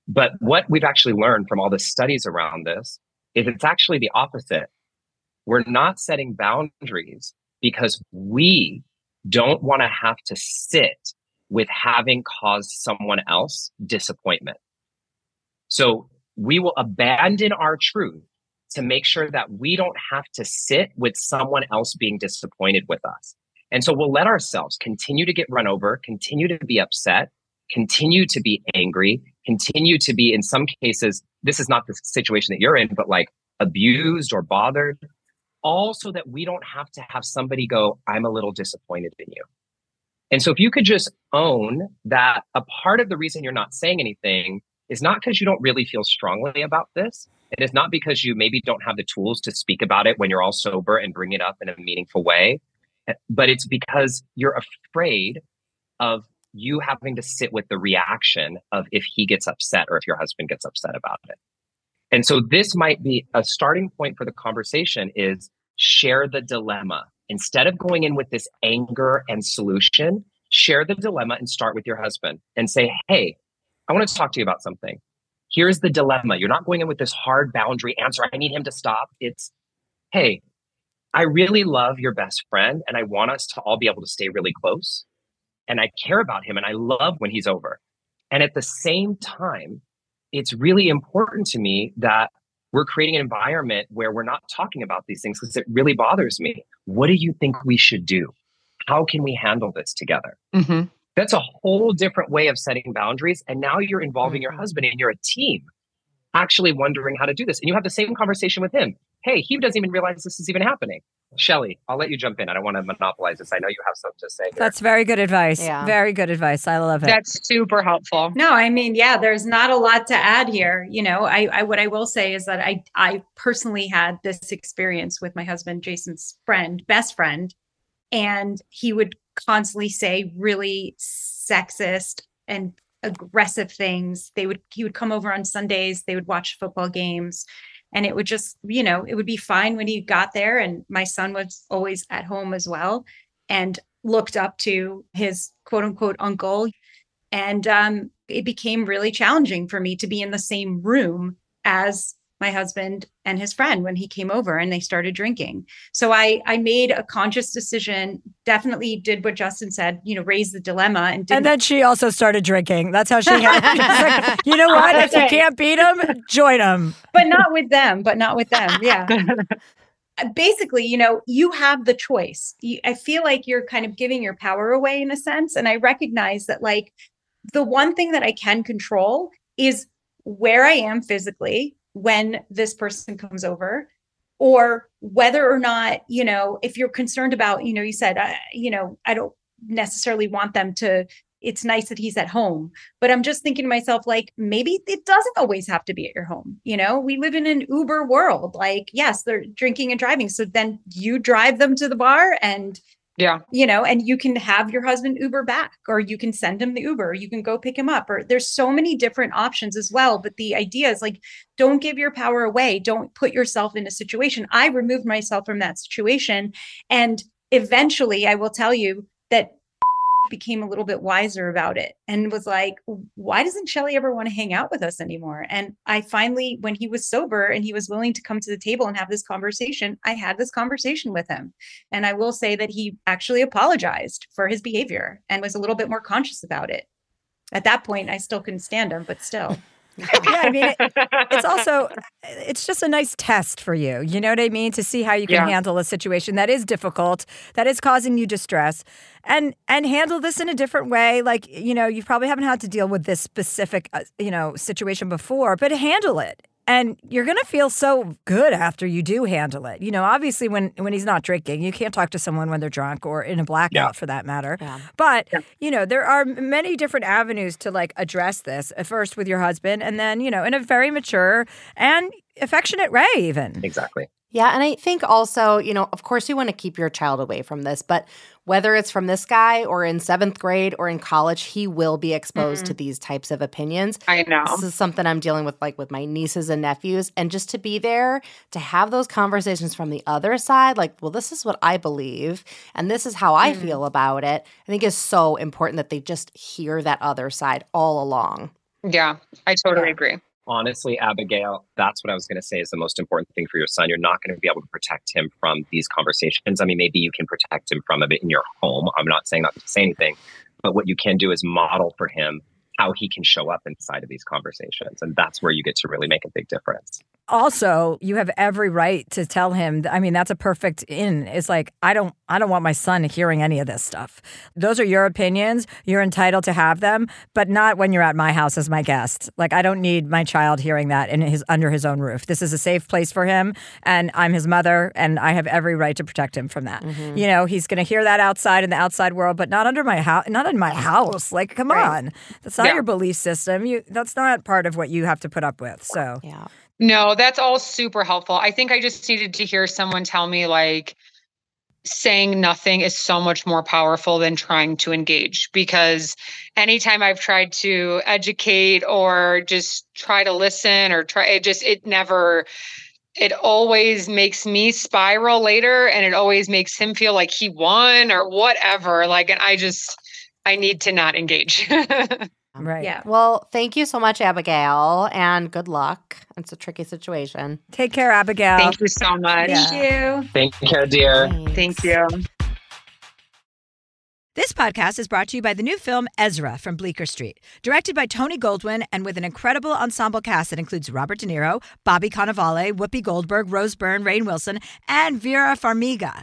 S5: But what we've actually learned from all the studies around this is it's actually the opposite. We're not setting boundaries because we don't want to have to sit with having caused someone else disappointment. So we will abandon our truth to make sure that we don't have to sit with someone else being disappointed with us. And so we'll let ourselves continue to get run over, continue to be upset, continue to be angry, continue to be, in some cases, this is not the situation that you're in, but like abused or bothered, all so that we don't have to have somebody go, I'm a little disappointed in you. And so if you could just own that a part of the reason you're not saying anything is not because you don't really feel strongly about this. And It is not because you maybe don't have the tools to speak about it when you're all sober and bring it up in a meaningful way, eh, but it's because you're afraid of you having to sit with the reaction of if he gets upset or if your husband gets upset about it. And so this might be a starting point for the conversation is share the dilemma. Instead of going in with this anger and solution, share the dilemma and start with your husband and say, Hey, I want to talk to you about something. Here's the dilemma. You're not going in with this hard boundary answer. I need him to stop. It's, Hey, I really love your best friend and I want us to all be able to stay really close. And I care about him and I love when he's over. And at the same time, it's really important to me that we're creating an environment where we're not talking about these things because it really bothers me. What do you think we should do? How can we handle this together?
S7: Mm-hmm.
S5: That's a whole different way of setting boundaries. And now you're involving your
S7: Mm-hmm.
S5: husband and you're a team actually wondering how to do this. And you have the same conversation with him. Hey, he doesn't even realize this is even happening. Shelly, I'll let you jump in. I don't want to monopolize this. I know you have something to say. Here.
S1: That's very good advice.
S4: Yeah.
S1: Very good advice. I love it.
S7: That's super helpful.
S6: No, I mean, yeah, there's not a lot to add here. You know, I, I what I will say is that I I personally had this experience with my husband, Jason's friend, best friend, and he would constantly say really sexist and aggressive things. They would he would come over on Sundays, they would watch football games. And it would just, you know, it would be fine when he got there. And my son was always at home as well and looked up to his quote unquote uncle and um, it became really challenging for me to be in the same room as my husband and his friend when he came over and they started drinking so i i made a conscious decision definitely did what justin said you know raise the dilemma and didn't
S1: and then she also started drinking. That's how she had. like, you know what? If you can't beat them, join them.
S6: but not with them but not with them yeah basically you know you have the choice you, i feel like you're kind of giving your power away in a sense and i recognize that like the one thing that i can control is where i am physically when this person comes over or whether or not you know if you're concerned about you know you said uh, you know i don't necessarily want them to it's nice that he's at home but i'm just thinking to myself like maybe it doesn't always have to be at your home you know? We live in an uber world like yes they're drinking and driving so then you drive them to the bar and
S7: Yeah.
S6: you know and you can have your husband uber back or you can send him the uber you can go pick him up or there's so many different options as well. But the idea is like don't give your power away. Don't put yourself in a situation. I removed myself from that situation and eventually i will tell you that became a little bit wiser about it and was like, why doesn't Shelly ever want to hang out with us anymore? And I finally, when he was sober and he was willing to come to the table and have this conversation, I had this conversation with him. And I will say that he actually apologized for his behavior and was a little bit more conscious about it. At that point, I still couldn't stand him, but still.
S1: Yeah, I mean, it, it's also it's just a nice test for you. You know what I mean? To see how you can
S7: Yeah.
S1: handle a situation that is difficult, that is causing you distress, and and handle this in a different way. Like you know, you probably haven't had to deal with this specific uh, you know situation before, but handle it. And you're gonna feel so good after you do handle it. You know, obviously when when he's not drinking, you can't talk to someone when they're drunk or in a blackout
S5: Yeah.
S1: for that matter.
S4: Yeah.
S1: But you know, there are many different avenues to like address this. Uh, first with your husband, and then you know, in a very mature and affectionate way, even.
S5: Exactly.
S4: Yeah, and I think also, you know, of course, you want to keep your child away from this, but whether it's from this guy or in seventh grade or in college, he will be exposed to mm-hmm. these types of opinions.
S7: I know.
S4: This is something I'm dealing with, like with my nieces and nephews, and just to be there to have those conversations from the other side, like, well, this is what I believe, and this is how I mm. feel about it. I think is so important that they just hear that other side all along.
S7: Yeah, I totally
S4: Yeah.
S7: agree.
S5: Honestly, Abigail, that's what I was going to say is the most important thing for your son. You're not going to be able to protect him from these conversations. I mean, maybe you can protect him from it in your home. I'm not saying not to say anything, but what you can do is model for him how he can show up inside of these conversations. And that's where you get to really make a big difference.
S1: Also you have every right to tell him i mean that's a perfect in. It's like i don't i don't want my son hearing any of this stuff. Those are your opinions. You're entitled to have them but not when you're at my house as my guest. Like i don't need my child hearing that in his under his own roof. This is a safe place for him and i'm his mother and i have every right to protect him from that. Mm-hmm. You know he's going to hear that outside in the outside world but not under my house not in my house. Like come on. That's not
S7: Yeah.
S1: your belief system. You that's not part of what you have to put up with. So
S4: Yeah.
S7: No, that's all super helpful. I think I just needed to hear someone tell me like saying nothing is so much more powerful than trying to engage because anytime I've tried to educate or just try to listen or try it just it never it always makes me spiral later and it always makes him feel like he won or whatever like and I just I need to not engage.
S1: Um, right
S6: Yeah.
S4: Well, thank you so much, Abigail, and good luck. It's a tricky situation.
S1: take care abigail
S7: Thank you so much.
S1: Yeah.
S6: Thank you.
S5: Thank you, dear.
S7: Thank you.
S1: This podcast is brought to you by the new film Ezra from Bleecker Street, directed by Tony Goldwyn and with an incredible ensemble cast that includes Robert De Niro, Bobby Cannavale, Whoopi Goldberg, Rose Byrne, Rainn Wilson, and Vera Farmiga.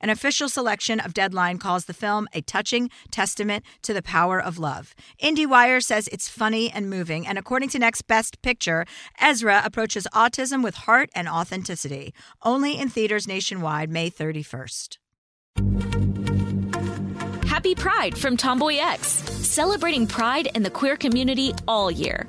S1: An official selection of Deadline calls the film a touching testament to the power of love. IndieWire says it's funny and moving, and according to Next Best Picture, Ezra approaches autism with heart and authenticity. Only in theaters nationwide, May 31st.
S2: Happy Pride from Tomboy X, celebrating pride in the queer community all year.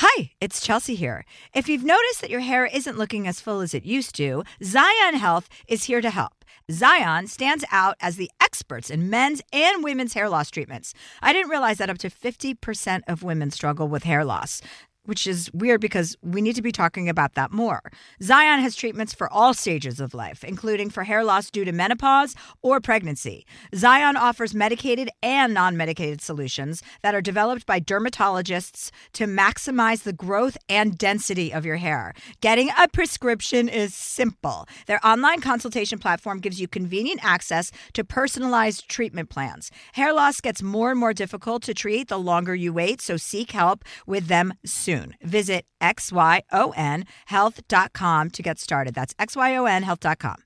S1: Hi, it's Chelsea here. If you've noticed that your hair isn't looking as full as it used to, Xyon Health is here to help. Xyon stands out as the experts in men's and women's hair loss treatments. I didn't realize that up to 50% of women struggle with hair loss. Which is weird because we need to be talking about that more. Xyon has treatments for all stages of life, including for hair loss due to menopause or pregnancy. Xyon offers medicated and non medicated solutions that are developed by dermatologists to maximize the growth and density of your hair. Getting a prescription is simple. Their online consultation platform gives you convenient access to personalized treatment plans. Hair loss gets more and more difficult to treat the longer you wait, so seek help with them soon. Visit xyonhealth.com to get started. That's xyonhealth.com.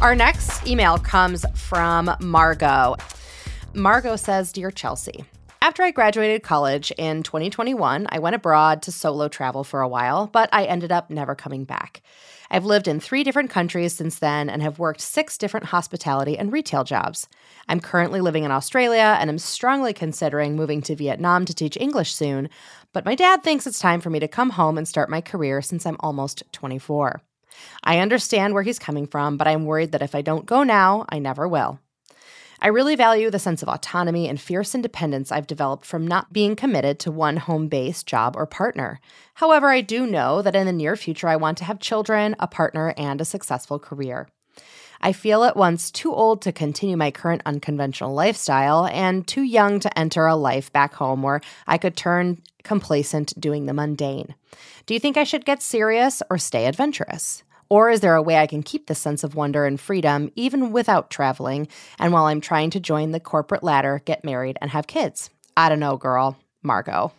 S4: Our next email comes from Margot. Margot says, Dear Chelsea, After I graduated college in 2021, I went abroad to solo travel for a while, but I ended up never coming back. I've lived in three different countries since then and have worked six different hospitality and retail jobs. I'm currently living in Australia and am strongly considering moving to Vietnam to teach English soon, but my dad thinks it's time for me to come home and start my career since I'm almost 24. I understand where he's coming from, but I'm worried that if I don't go now, I never will. I really value the sense of autonomy and fierce independence I've developed from not being committed to one home base, job, or partner. However, I do know that in the near future, I want to have children, a partner, and a successful career. I feel at once too old to continue my current unconventional lifestyle and too young to enter a life back home where I could turn complacent doing the mundane. Do you think I should get serious or stay adventurous? Or is there a way I can keep the sense of wonder and freedom even without traveling and while I'm trying to join the corporate ladder, get married, and have kids? I don't know, girl. Margot.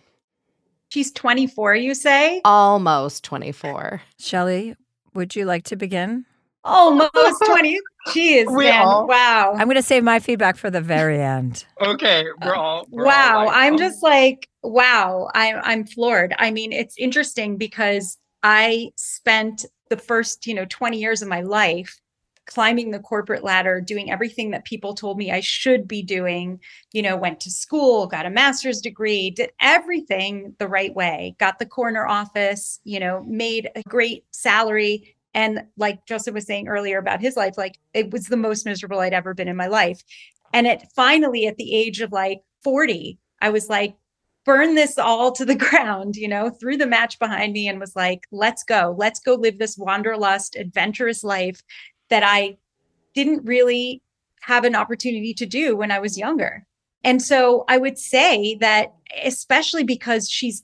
S6: She's 24, you say?
S4: Almost 24.
S1: Shelly, would you like to begin?
S6: Almost 20. Jeez,
S5: We
S6: man.
S5: all-
S6: Wow.
S1: I'm going to save my feedback for the very end.
S5: Okay, we're uh, all. We're all
S6: wow.
S5: like,
S6: I'm
S5: oh.
S6: just like, wow. I'm I'm floored. I mean, it's interesting because I spent the first, you know, 20 years of my life climbing the corporate ladder, doing everything that people told me I should be doing, you know, went to school, got a master's degree, did everything the right way, got the corner office, you know, made a great salary. And like Joseph was saying earlier about his life, like it was the most miserable I'd ever been in my life. And it finally, at the age of like 40, I was like, burn this all to the ground, you know, threw the match behind me and was like, let's go. Let's go live this wanderlust, adventurous life that I didn't really have an opportunity to do when I was younger. And so I would say that, especially because she's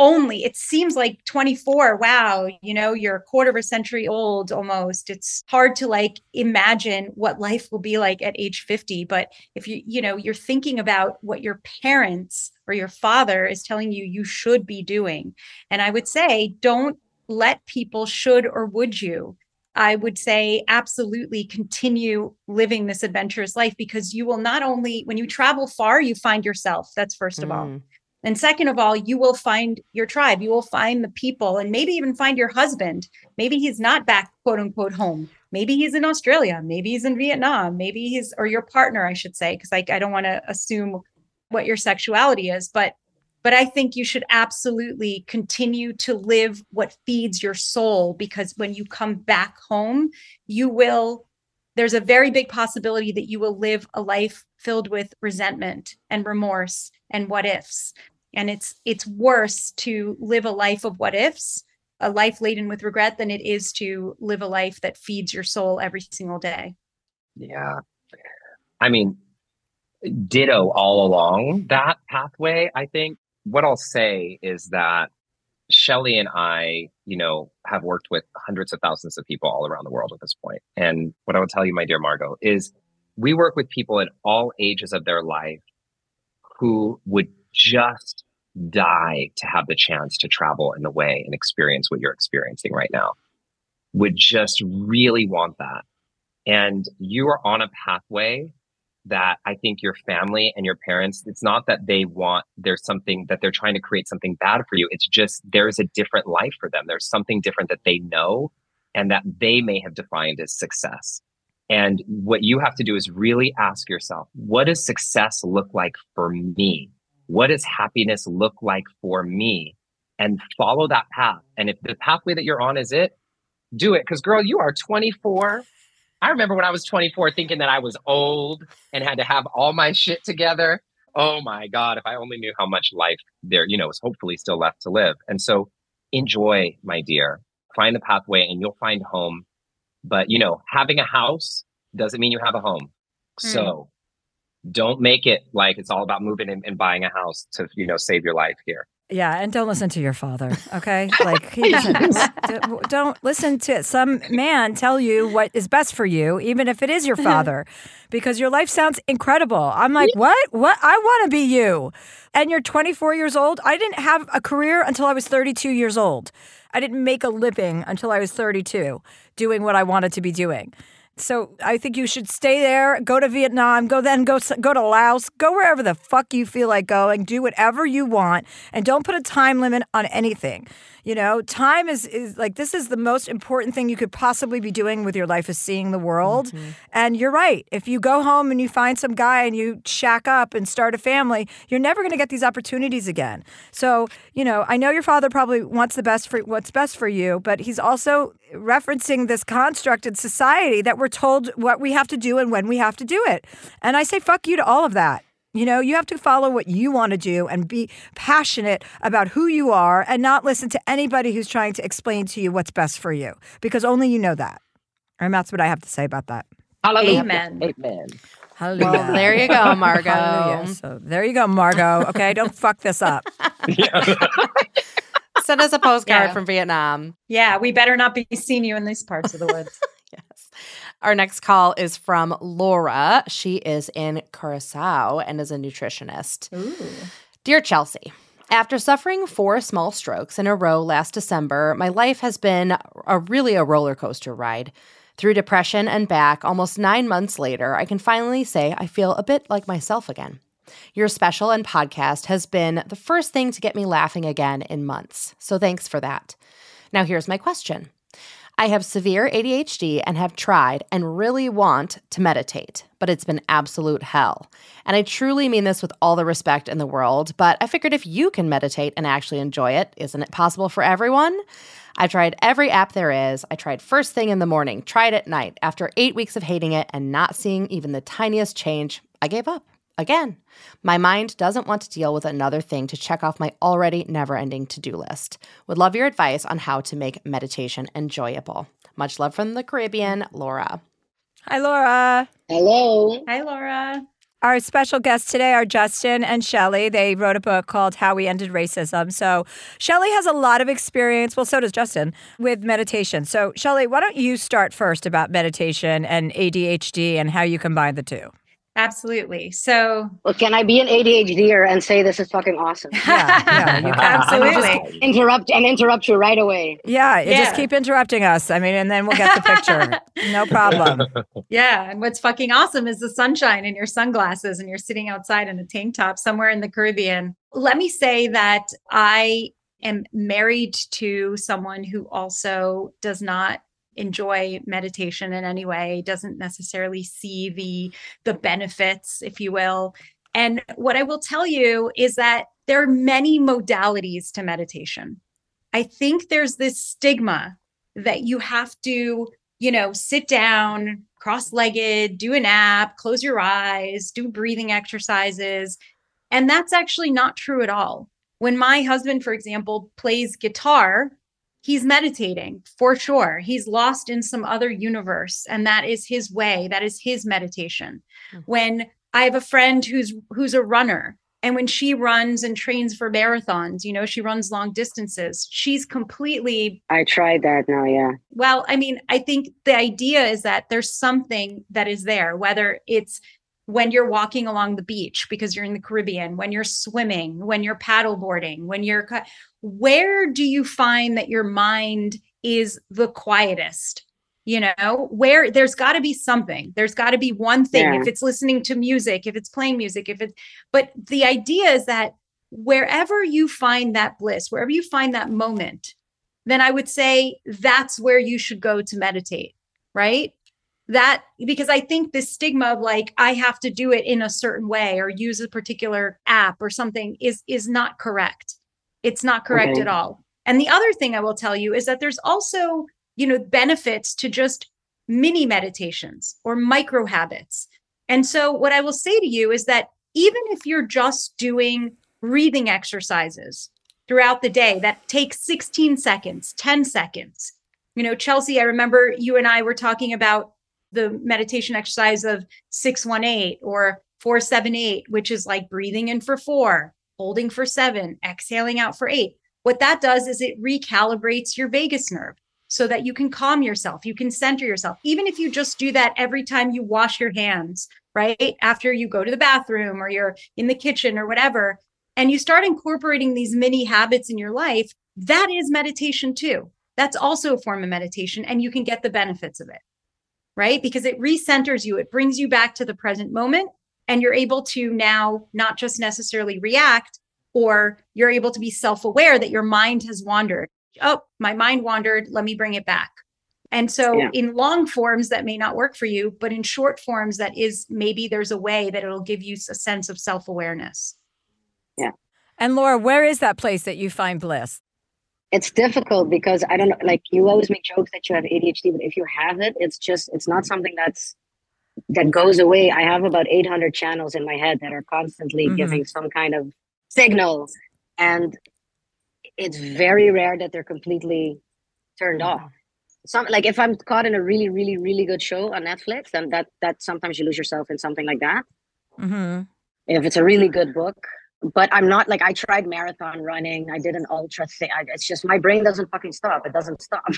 S6: only, it seems like 24, wow, you know, you're a quarter of a century old almost. It's hard to like imagine what life will be like at age 50. But if you, you know, you're thinking about what your parents or your father is telling you you should be doing. And I would say, don't let people should or would you I would say absolutely continue living this adventurous life because you will not only, when you travel far, you find yourself. That's first of all.
S4: Mm.
S6: And second of all, you will find your tribe, you will find the people, and maybe even find your husband. Maybe he's not back, quote unquote, home. Maybe he's in Australia. Maybe he's in Vietnam. Maybe he's, or your partner, I should say, because like I don't want to assume what your sexuality is, but but I think you should absolutely continue to live what feeds your soul because when you come back home, you will, there's a very big possibility that you will live a life filled with resentment and remorse and what ifs. And it's it's worse to live a life of what ifs, a life laden with regret, than it is to live a life that feeds your soul every single day.
S5: Yeah. I mean, ditto all along that pathway, I think. What I'll say is that Shelly and I, you know, have worked with hundreds of thousands of people all around the world at this point. And what I will tell you, my dear Margot, is we work with people at all ages of their life who would just die to have the chance to travel in the way and experience what you're experiencing right now. Would just really want that. And you are on a pathway that I think your family and your parents, it's not that they want, there's something that they're trying to create something bad for you. It's just there's a different life for them. There's something different that they know and that they may have defined as success. And what you have to do is really ask yourself, what does success look like for me? What does happiness look like for me? And follow that path. And if the pathway that you're on is it, do it. Because, girl, you are 24. I remember when I was 24 thinking that I was old and had to have all my shit together. Oh my God, if I only knew how much life there, you know, is hopefully still left to live. And so enjoy, my dear. Find the pathway and you'll find home. But, you know, having a house doesn't mean you have a home. Hmm. So don't make it like it's all about moving and, and buying a house to, you know, save your life here.
S1: Yeah, and don't listen to your father, okay? Like he doesn't. don't listen to some man tell you what is best for you, even if it is your uh-huh. father, because your life sounds incredible. I'm like, what? What? I want to be you. And you're 24 years old. I didn't have a career until I was 32 years old. I didn't make a living until I was 32, doing what I wanted to be doing. So I think you should stay there, go to Vietnam, go then go go to Laos, go wherever the fuck you feel like going, do whatever you want, and don't put a time limit on anything. You know, time is is like this is the most important thing you could possibly be doing with your life is seeing the world.
S4: Mm-hmm.
S1: And you're right. If you go home and you find some guy and you shack up and start a family, you're never going to get these opportunities again. So, you know, I know your father probably wants the best for what's best for you, but he's also referencing this constructed society that we're told what we have to do and when we have to do it. And I say fuck you to all of that. You know, you have to follow what you want to do and be passionate about who you are and not listen to anybody who's trying to explain to you what's best for you because only you know that. And that's what I have to say about that.
S5: Hallelujah.
S6: Amen.
S5: Amen.
S1: Hallelujah.
S4: Well, there you go, Margot.
S1: Hallelujah. So there you go, Margot. Okay, don't fuck this up.
S4: Send us a postcard
S6: Yeah.
S4: from Vietnam.
S6: Yeah, we better not be seeing you in these parts of the woods.
S4: Yes. Our next call is from Laura. She is in Curacao and is a nutritionist. Dear Chelsea, after suffering four small strokes in a row last December, my life has been a really a roller coaster ride. Through depression and back, almost nine months later, I can finally say I feel a bit like myself again. Your special and podcast has been the first thing to get me laughing again in months. So thanks for that. Now, here's my question I have severe ADHD and have tried and really want to meditate, but it's been absolute hell. And I truly mean this with all the respect in the world, but I figured if you can meditate and actually enjoy it, isn't it possible for everyone? I tried every app there is. I tried first thing in the morning, tried at night. After eight weeks of hating it and not seeing even the tiniest change, I gave up. Again, my mind doesn't want to deal with another thing to check off my already never ending to do list. Would love your advice on how to make meditation enjoyable. Much love from the Caribbean, Laura.
S1: Hi, Laura.
S8: Hello.
S6: Hi, Laura.
S1: Our special guests today are Justin and Shelly. They wrote a book called How We Ended Racism. So, Shelly has a lot of experience, well, so does Justin, with meditation. So, Shelly, why don't you start first about meditation and ADHD and how you combine the two?
S6: Absolutely. So,
S8: Well, can I be an ADHDer and say this is fucking awesome?
S1: Yeah, yeah, you can.
S6: absolutely.
S8: interrupt and interrupt you right away.
S1: Yeah, you just keep interrupting us. I mean, and then we'll get the picture. no problem.
S6: Yeah. And what's fucking awesome is the sunshine and your sunglasses, and you're sitting outside in a tank top somewhere in the Caribbean. Let me say that I am married to someone who also does not enjoy meditation in any way doesn't necessarily see the the benefits if you will and what i will tell you is that there are many modalities to meditation i think there's this stigma that you have to you know, sit down, cross legged, do an app, close your eyes, do breathing exercises. And that's actually not true at all. When my husband, for example, plays guitar, he's meditating for sure. He's lost in some other universe and that is his way, that is his meditation. Hmm. When I have a friend who's who's a runner and when she runs and trains for marathons, you know, she runs long distances. She's completely
S8: I tried that now, yeah.
S6: well, I mean, I think the idea is that there's something that is there, whether it's when you're walking along the beach because you're in the Caribbean, when you're swimming, when you're paddleboarding, when you're, where do you find that your mind is the quietest? You know, where there's got to be something, there's got to be one thing.
S8: Yeah.
S6: If it's listening to music, if it's playing music, if it's, but the idea is that wherever you find that bliss, wherever you find that moment, then I would say that's where you should go to meditate, right? That because I think this stigma of like I have to do it in a certain way or use a particular app or something is is not correct. It's not correct
S8: Okay.
S6: at all. And the other thing I will tell you is that there's also, you know, benefits to just mini meditations or micro habits. And so what I will say to you is that even if you're just doing breathing exercises throughout the day that takes 16 seconds, 10 seconds. You know, Chelsea, I remember you and I were talking about the meditation exercise of 618 or 478, which is like breathing in for four, holding for seven, exhaling out for eight. What that does is it recalibrates your vagus nerve so that you can calm yourself, you can center yourself. Even if you just do that every time you wash your hands, right? After you go to the bathroom or you're in the kitchen or whatever, and you start incorporating these mini habits in your life, that is meditation too. That's also a form of meditation, and you can get the benefits of it. Right? Because it recenters you, it brings you back to the present moment, and you're able to now not just necessarily react, or you're able to be self aware that your mind has wandered. Oh, my mind wandered. Let me bring it back. And so,
S8: Yeah.
S6: in long forms, that may not work for you, but in short forms, that is maybe there's a way that it'll give you a sense of self awareness. Yeah.
S1: And Laura, where is that place that you find bliss?
S8: It's difficult because I don't know, like you always make jokes that you have ADHD, but if you have it, it's just it's not something that's that goes away. I have about 800 channels in my head that are constantly
S1: Mhm.
S8: giving some kind of signal, and it's very rare that they're completely turned off. Some like if I'm caught in a really, really, really good show on Netflix, then that that sometimes you lose yourself in something like that.
S1: Mm-hmm.
S8: If it's a really good book, but I'm not like I tried marathon running. I did an ultra thing. I, it's just my brain doesn't fucking stop. It doesn't stop.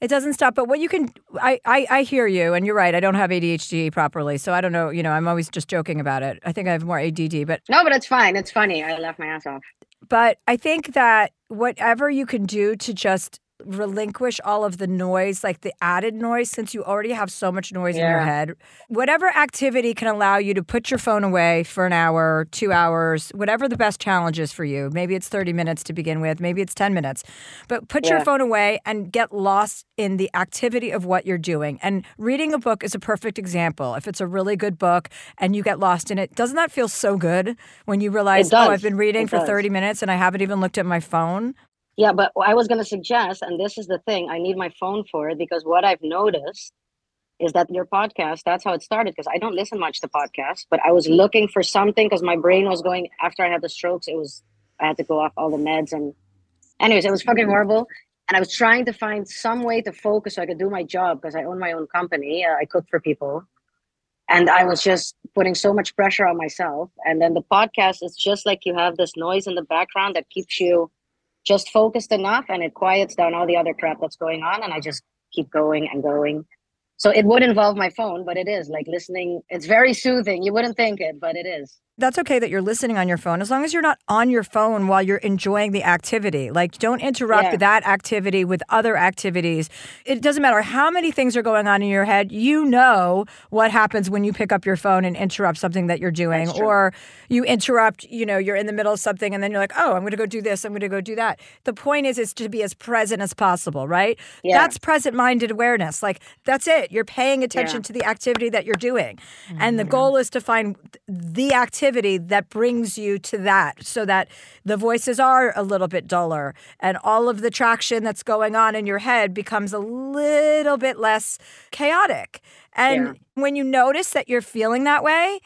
S1: It doesn't stop, but what you can, I, I, I hear you, and you're right. I don't have ADHD properly, so I don't know. You know, I'm always just joking about it. I think I have more ADD, but
S8: No, but it's fine. It's funny. I laugh my ass off.
S1: but I think that whatever you can do to just relinquish all of the noise, like the added noise, since you already have so much noise in your head, whatever activity can allow you to put your phone away for an hour, two hours, whatever the best challenge is for you. Maybe it's 30 minutes to begin with, maybe it's 10 minutes, but put your phone away and get lost in the activity of what you're doing. And reading a book is a perfect example. If it's a really good book and you get lost in it, doesn't that feel so good when you realize, oh, I've been reading
S8: It
S1: for
S8: does.
S1: 30 minutes and I haven't even looked at my phone?
S8: Yeah, but I was gonna suggest, and this is the thing, I need my phone for it because what I've noticed is that your podcast, that's how it started. Because I don't listen much to podcasts, but I was looking for something because my brain was going after I had the strokes, it was I had to go off all the meds and anyways, it was fucking horrible. And I was trying to find some way to focus so I could do my job because I own my own company. Uh, I cook for people. And I was just putting so much pressure on myself. And then the podcast is just like you have this noise in the background that keeps you just focused enough and it quiets down all the other crap that's going on. And I just keep going and going. So it would involve my phone, but it is like listening. It's very soothing. You wouldn't think it, but it is.
S1: That's okay that you're listening on your phone as long as you're not on your phone while you're enjoying the activity. Like, don't interrupt
S8: Yeah.
S1: that activity with other activities. It doesn't matter how many things are going on in your head. You know what happens when you pick up your phone and interrupt something that you're doing, or you interrupt, you know, you're in the middle of something and then you're like, oh, I'm going to go do this, I'm going to go do that. The point is, is to be as present as possible, right?
S8: Yeah.
S1: That's present minded awareness. Like, that's it. You're paying attention
S8: Yeah.
S1: to the activity that you're doing. And the mm-hmm. goal is to find the activity that brings you to that so that the voices are a little bit duller and all of the traction that's going on in your head becomes a little bit less chaotic. And when you notice that you're feeling that way,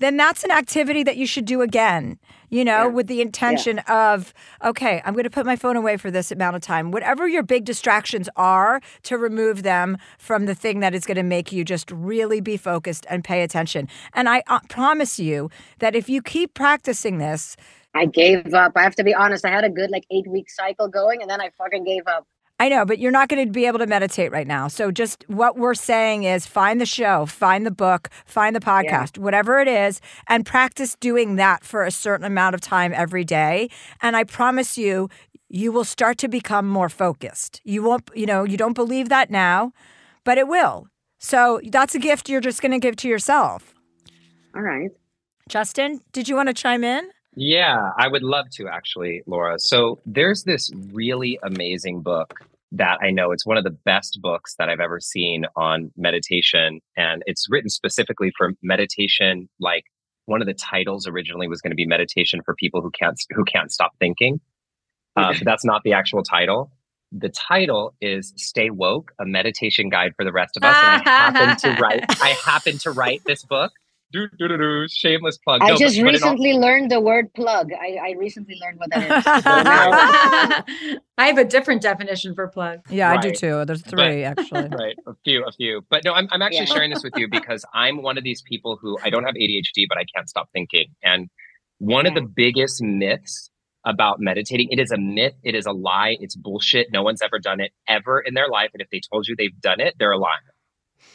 S1: then that's an activity that you should do again, you know,
S8: Yeah.
S1: with the intention of, okay, I'm going to put my phone away for this amount of time. Whatever your big distractions are, to remove them from the thing that is going to make you just really be focused and pay attention. And I uh, promise you that if you keep practicing this,
S8: I gave up. I have to be honest. I had a good like eight week cycle going and then I fucking gave up.
S1: I know, but you're not going to be able to meditate right now. So just what we're saying is find the show, find the book, find the podcast, whatever it is, and practice doing that for a certain amount of time every day. And I promise you, you will start to become more focused. You won't, you know, you don't believe that now, but it will. So that's a gift you're just going to give to yourself.
S8: All right.
S1: Justin, did you want to chime in?
S5: Yeah, I would love to actually, Laura. So there's this really amazing book that I know it's one of the best books that I've ever seen on meditation. And it's written specifically for meditation. Like one of the titles originally was going to be meditation for people who can't who can't stop thinking. Uh, but that's not the actual title. The title is "Stay Woke: A Meditation Guide for the Rest of Us." And I happen to write. I happen to write this book. Do, do, do, do, shameless plug.
S8: I
S5: No, but-
S8: just
S5: but in all-
S8: recently learned the word plug. I, I recently learned what that is.
S6: I have a different definition for plug.
S1: Yeah, I do too. There's
S5: But-
S1: three actually.
S5: right a few a few but no i'm, I'm actually
S8: Yeah.
S5: sharing this with you because i'm one of these people who i don't have adhd but i can't stop thinking and one of hmm. the biggest myths about meditating it is a myth it is a lie it's bullshit no one's ever done it ever in their life and if they told you they've done it they're a liar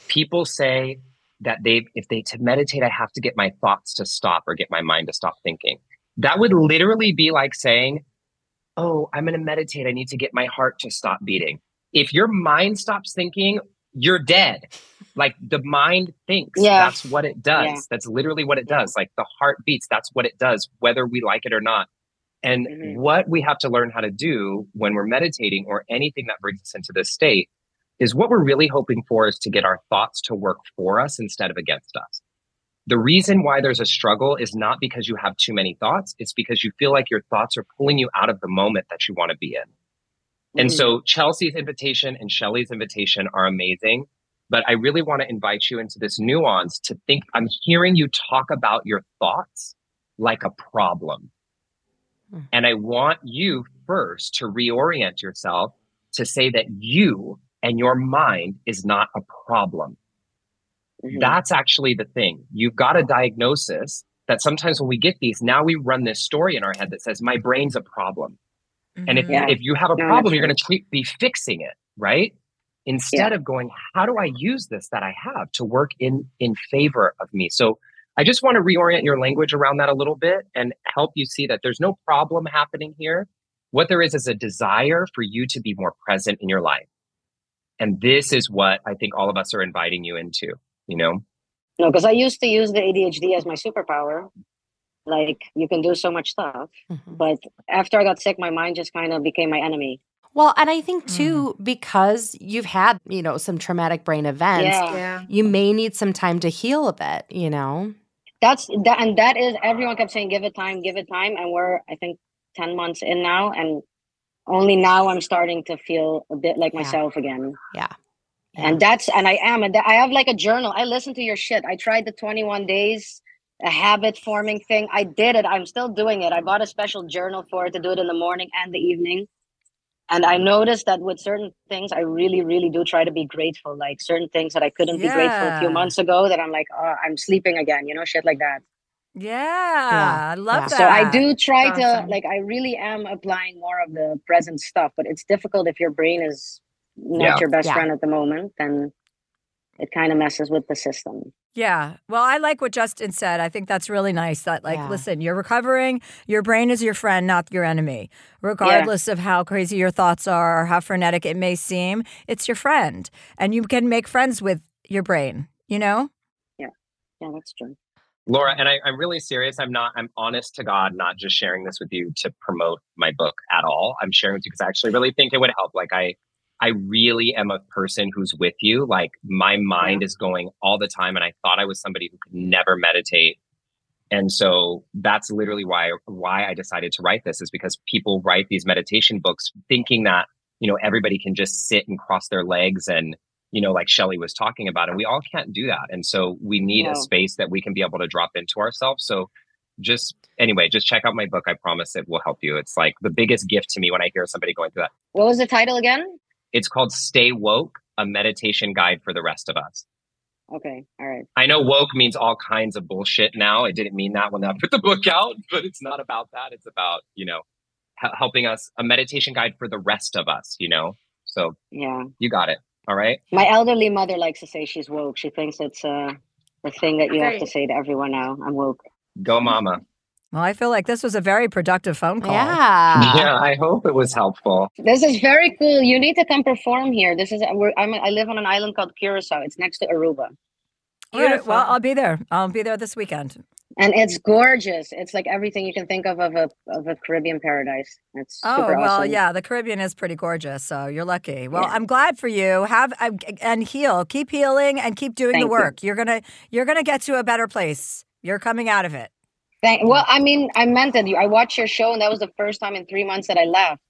S5: people say that they if they to meditate i have to get my thoughts to stop or get my mind to stop thinking that would literally be like saying oh i'm going to meditate i need to get my heart to stop beating if your mind stops thinking you're dead. Like the mind thinks.
S8: Yeah.
S5: That's what it does.
S8: Yeah.
S5: That's literally what it does. Like the heart beats. That's what it does, whether we like it or not. And
S8: Mhm.
S5: what we have to learn how to do when we're meditating or anything that brings us into this state is what we're really hoping for is to get our thoughts to work for us instead of against us. The reason why there's a struggle is not because you have too many thoughts, it's because you feel like your thoughts are pulling you out of the moment that you want to be in. And
S8: Mhm.
S5: so Chelsea's invitation and Shelly's invitation are amazing. But I really want to invite you into this nuance to think I'm hearing you talk about your thoughts like a problem.
S4: Hmm.
S5: And I want you first to reorient yourself to say that you and your mind is not a problem.
S8: Mhm.
S5: That's actually the thing. You've got a diagnosis that sometimes when we get these, now we run this story in our head that says, my brain's a problem. And if.
S8: Yeah.
S5: if you have a
S8: No,
S5: problem, you're going to be fixing it, right? Instead of going, how do I use this that I have to work in in favor of me? So I just want to reorient your language around that a little bit and help you see that there's no problem happening here. What there is is a desire for you to be more present in your life. And this is what I think all of us are inviting you into, you know?
S8: No, because I used to use the ADHD as my superpower. Like you can do so much stuff,
S4: Mhm.
S8: but after I got sick, my mind just kind of became my enemy.
S4: Well, and I think
S1: Mm.
S4: too, because you've had, you know, some traumatic brain events,
S8: Yeah.
S6: Yeah.
S4: you may need some time to heal a bit, you know?
S8: That's that, and that is everyone kept saying, "Give it time, give it time," and we're I think ten months in now, and only now I'm starting to feel a bit like
S4: Yeah.
S8: myself again.
S4: Yeah.
S8: And that's and I am, and I have like a journal. I listen to your shit. I tried the 21 days, a habit forming thing. I did it. I'm still doing it. I bought a special journal for it to do it in the morning and the evening. And I noticed that with certain things, I really, really do try to be grateful. Like certain things that I couldn't be grateful a few months ago, that I'm like, oh, I'm sleeping again, you know, shit like that.
S1: Yeah, yeah. I love
S4: Yeah.
S1: that.
S8: So I do try
S6: Awesome.
S8: to, like, I really am applying more of the present stuff, but it's difficult if your brain is not
S5: Yeah.
S8: your best
S4: Yeah.
S8: friend at the moment, then it kind of messes with the system.
S1: Yeah. Well, I like what Justin said. I think that's really nice that, like,
S4: Yeah.
S1: listen, you're recovering. Your brain is your friend, not your enemy. Regardless of how crazy your thoughts are or how frenetic it may seem, it's your friend. And you can make friends with your brain, you know?
S8: Yeah. Yeah, that's true.
S5: Laura, and I, I'm really serious. I'm not, I'm honest to God, not just sharing this with you to promote my book at all. I'm sharing with you because I actually really think it would help. Like I, I really am a person who's with you. Like my mind is going all the time. And I thought I was somebody who could never meditate. And so that's literally why, why I decided to write this is because people write these meditation books thinking that, you know, everybody can just sit and cross their legs and, you know, like Shelly was talking about, and we all can't do that. And so we need
S8: No.
S5: a space that we can be able to drop into ourselves. So just anyway, just check out my book. I promise it will help you. It's like the biggest gift to me when I hear somebody going through that.
S8: What was the title again?
S5: It's called Stay Woke, a meditation guide for the rest of us.
S8: Okay, all right.
S5: I know woke means all kinds of bullshit now. I didn't mean that when I put the book out, but it's not about that. It's about, you know, helping us, a meditation guide for the rest of us, you know? So
S8: Yeah.
S5: you got it. All right.
S8: My elderly mother likes to say she's woke. She thinks it's uh, a, the thing that you have to say to everyone now. I'm woke.
S5: Go, mama.
S1: Well, I feel like this was a very productive phone call.
S4: Yeah.
S5: yeah, I hope it was helpful.
S8: This is very cool. You need to come perform here. This is we're, I'm, I live on an island called Curacao. It's next to Aruba,
S1: All right,
S6: Beautiful.
S1: Well, I'll be there. I'll be there this weekend.
S8: And it's gorgeous. It's like everything you can think of of a of a Caribbean paradise. It's
S1: Oh
S8: super
S1: well,
S8: awesome.
S1: yeah, the Caribbean is pretty gorgeous, so you're lucky. Well,
S8: Yeah.
S1: I'm glad for you. Have uh, and heal, keep healing, and keep doing
S8: Thank
S1: the work. You're gonna you're gonna get to a better place. You're coming out of it.
S8: Thank, well, I mean, I meant it. I watched your show, and that was the first time in three months that I laughed.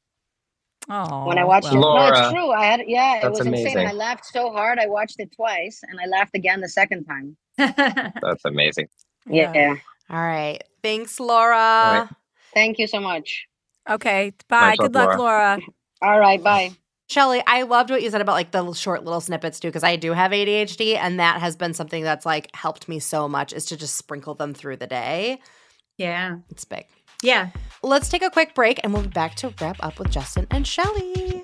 S1: Oh,
S8: when I watched
S1: well.
S8: it. No, it's true. I had yeah, it was insane.
S5: amazing.
S8: And I laughed so hard. I watched it twice, and I laughed again the second time.
S5: That's amazing.
S8: Yeah.
S1: Yeah.
S4: All right. Thanks, Laura.
S5: right.
S8: Thank you so much.
S1: Okay. Bye.
S5: Much love,
S1: Good luck, Laura.
S8: All right. Bye.
S4: Shelly, I loved what you said about like the short little snippets too, because I do have ADHD, and that has been something that's like helped me so much is to just sprinkle them through the day.
S6: yeah.
S4: It's big.
S6: Yeah.
S4: Let's take a quick break and we'll be back to wrap up with Justin and Shelly.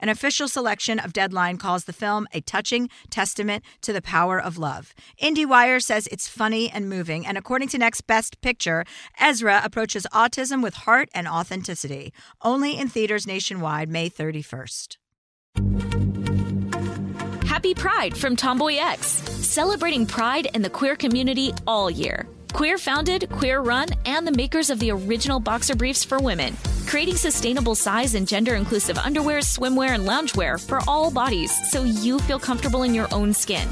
S1: An official selection of Deadline calls the film a touching testament to the power of love. IndieWire says it's funny and moving, and according to Next Best Picture, Ezra approaches autism with heart and authenticity. Only in theaters nationwide, May 31st.
S2: Happy Pride from Tomboy X, celebrating pride and the queer community all year. Queer founded, queer run, and the makers of the original boxer briefs for women, creating sustainable size and gender inclusive underwear, swimwear, and loungewear for all bodies so you feel comfortable in your own skin.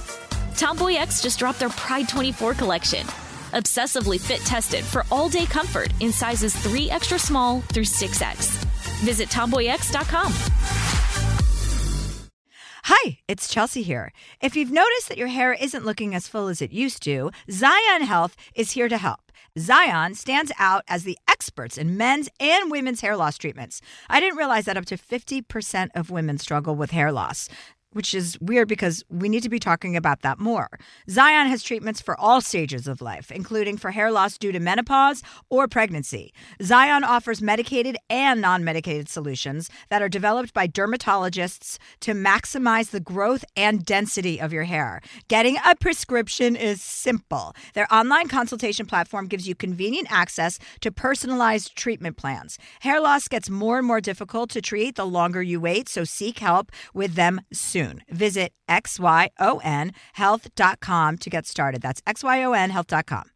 S2: Tomboy X just dropped their Pride 24 collection. Obsessively fit tested for all day comfort in sizes 3 extra small through 6X. Visit tomboyx.com.
S1: Hi, it's Chelsea here. If you've noticed that your hair isn't looking as full as it used to, Xyon Health is here to help. Xyon stands out as the experts in men's and women's hair loss treatments. I didn't realize that up to 50% of women struggle with hair loss which is weird because we need to be talking about that more. Xyon has treatments for all stages of life, including for hair loss due to menopause or pregnancy. Xyon offers medicated and non medicated solutions that are developed by dermatologists to maximize the growth and density of your hair. Getting a prescription is simple. Their online consultation platform gives you convenient access to personalized treatment plans. Hair loss gets more and more difficult to treat the longer you wait, so seek help with them soon. Visit xyonhealth.com to get started. That's xyonhealth.com.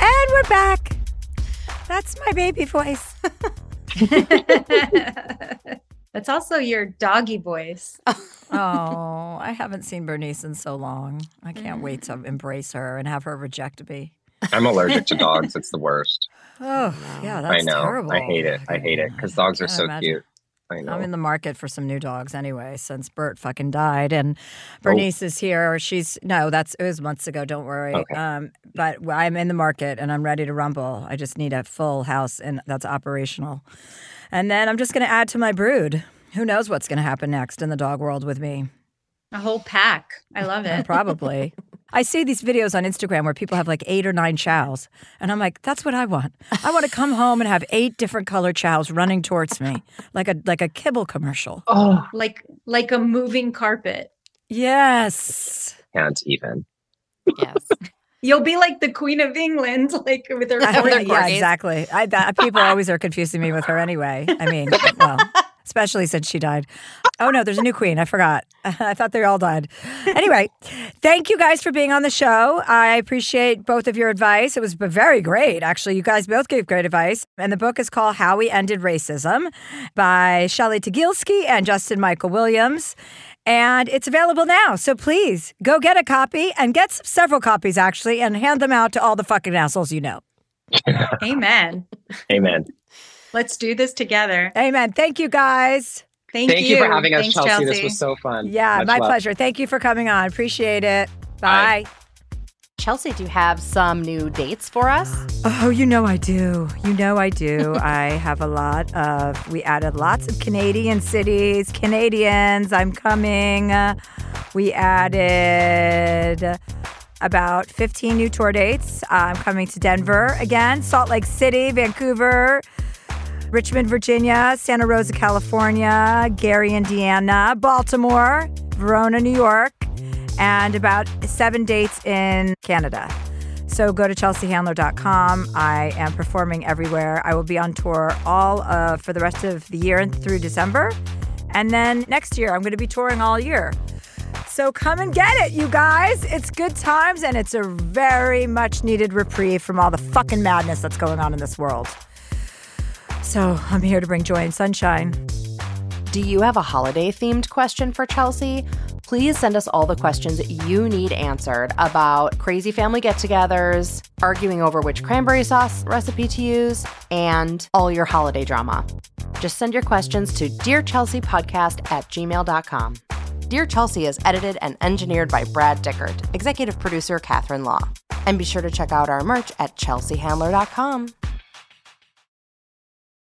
S1: And we're back. That's my baby voice.
S6: That's also your doggy voice.
S1: oh, I haven't seen Bernice in so long. I can't wait to mm. embrace her and have her reject me.
S5: I'm allergic to dogs. It's the worst.
S1: Oh, yeah, that's
S5: I know.
S1: terrible.
S5: I hate it. I hate it because dogs are so
S1: imagine.
S5: cute. I know.
S1: I'm in the market for some new dogs anyway, since Bert fucking died, and Bernice is here. She's no, that's it was months ago. Don't worry.
S5: Okay.
S1: Um, but I'm in the market and I'm ready to rumble. I just need a full house and that's operational, and then I'm just going to add to my brood. Who knows what's going to happen next in the dog world with me?
S6: A whole pack. I love it.
S1: Probably. I see these videos on Instagram where people have like eight or nine chows. And I'm like, that's what I want. I want to come home and have eight different color chows running towards me like a like a kibble commercial.
S5: oh,
S6: Like like a moving carpet.
S1: Yes.
S5: can't even.
S4: Yes.
S6: You'll be like the Queen of England, like with her
S1: I-
S6: corgi.
S1: yeah, exactly. I, that, people always are confusing me with her anyway. I mean, well, especially since she died. Oh no, there's a new queen. I forgot. I thought they all died. Anyway, thank you guys for being on the show. I appreciate both of your advice. It was very great, actually. You guys both gave great advice. And the book is called How We Ended Racism by Shelly Tygielski and Justin Michael Williams. And it's available now. So please go get a copy and get s- several copies, actually, and hand them out to all the fucking assholes you know.
S6: Amen.
S5: Amen.
S6: Let's do this together.
S1: Amen. Thank you, guys.
S6: Thank,
S5: Thank you for having us,
S6: Thanks,
S5: Chelsea. This was so fun.
S1: Yeah,
S5: Much
S1: my
S5: love.
S1: pleasure. Thank you for coming on. Appreciate it. Bye.
S5: Bye.
S4: Chelsea, do you have some new dates for us?
S1: Oh, you know I do. You know I do. I have a lot of, we added lots of Canadian cities, Canadians. I'm coming. We added about 15 new tour dates. I'm coming to Denver again, Salt Lake City, Vancouver, Richmond, Virginia, Santa Rosa, California, Gary, Indiana, Baltimore, Verona, New York, and about seven dates in Canada. So go to chelseahandler.com. I am performing everywhere. I will be on tour all uh, for the rest of the year through December. And then next year, I'm going to be touring all year. So come and get it, you guys. It's good times and it's a very much needed reprieve from all the fucking madness that's going on in this world. So I'm here to bring joy and sunshine.
S3: Do you have a holiday themed question for Chelsea? Please send us all the questions you need answered about crazy family get togethers, arguing over which cranberry sauce recipe to use, and all your holiday drama. Just send your questions to Dear Chelsea Podcast at gmail.com. Dear Chelsea is edited and engineered by Brad Dickert, executive producer Catherine Law. And be sure to check out our merch at chelseahandler.com.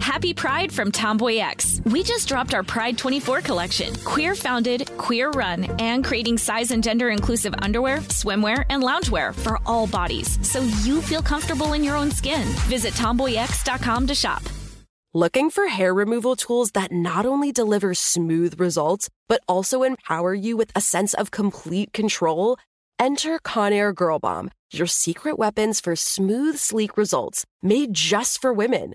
S2: Happy Pride from Tomboy X. We just dropped our Pride 24 collection. Queer founded, queer run, and creating size and gender inclusive underwear, swimwear, and loungewear for all bodies so you feel comfortable in your own skin. Visit tomboyx.com to shop.
S3: Looking for hair removal tools that not only deliver smooth results, but also empower you with a sense of complete control? Enter Conair Girl Bomb, your secret weapons for smooth, sleek results made just for women.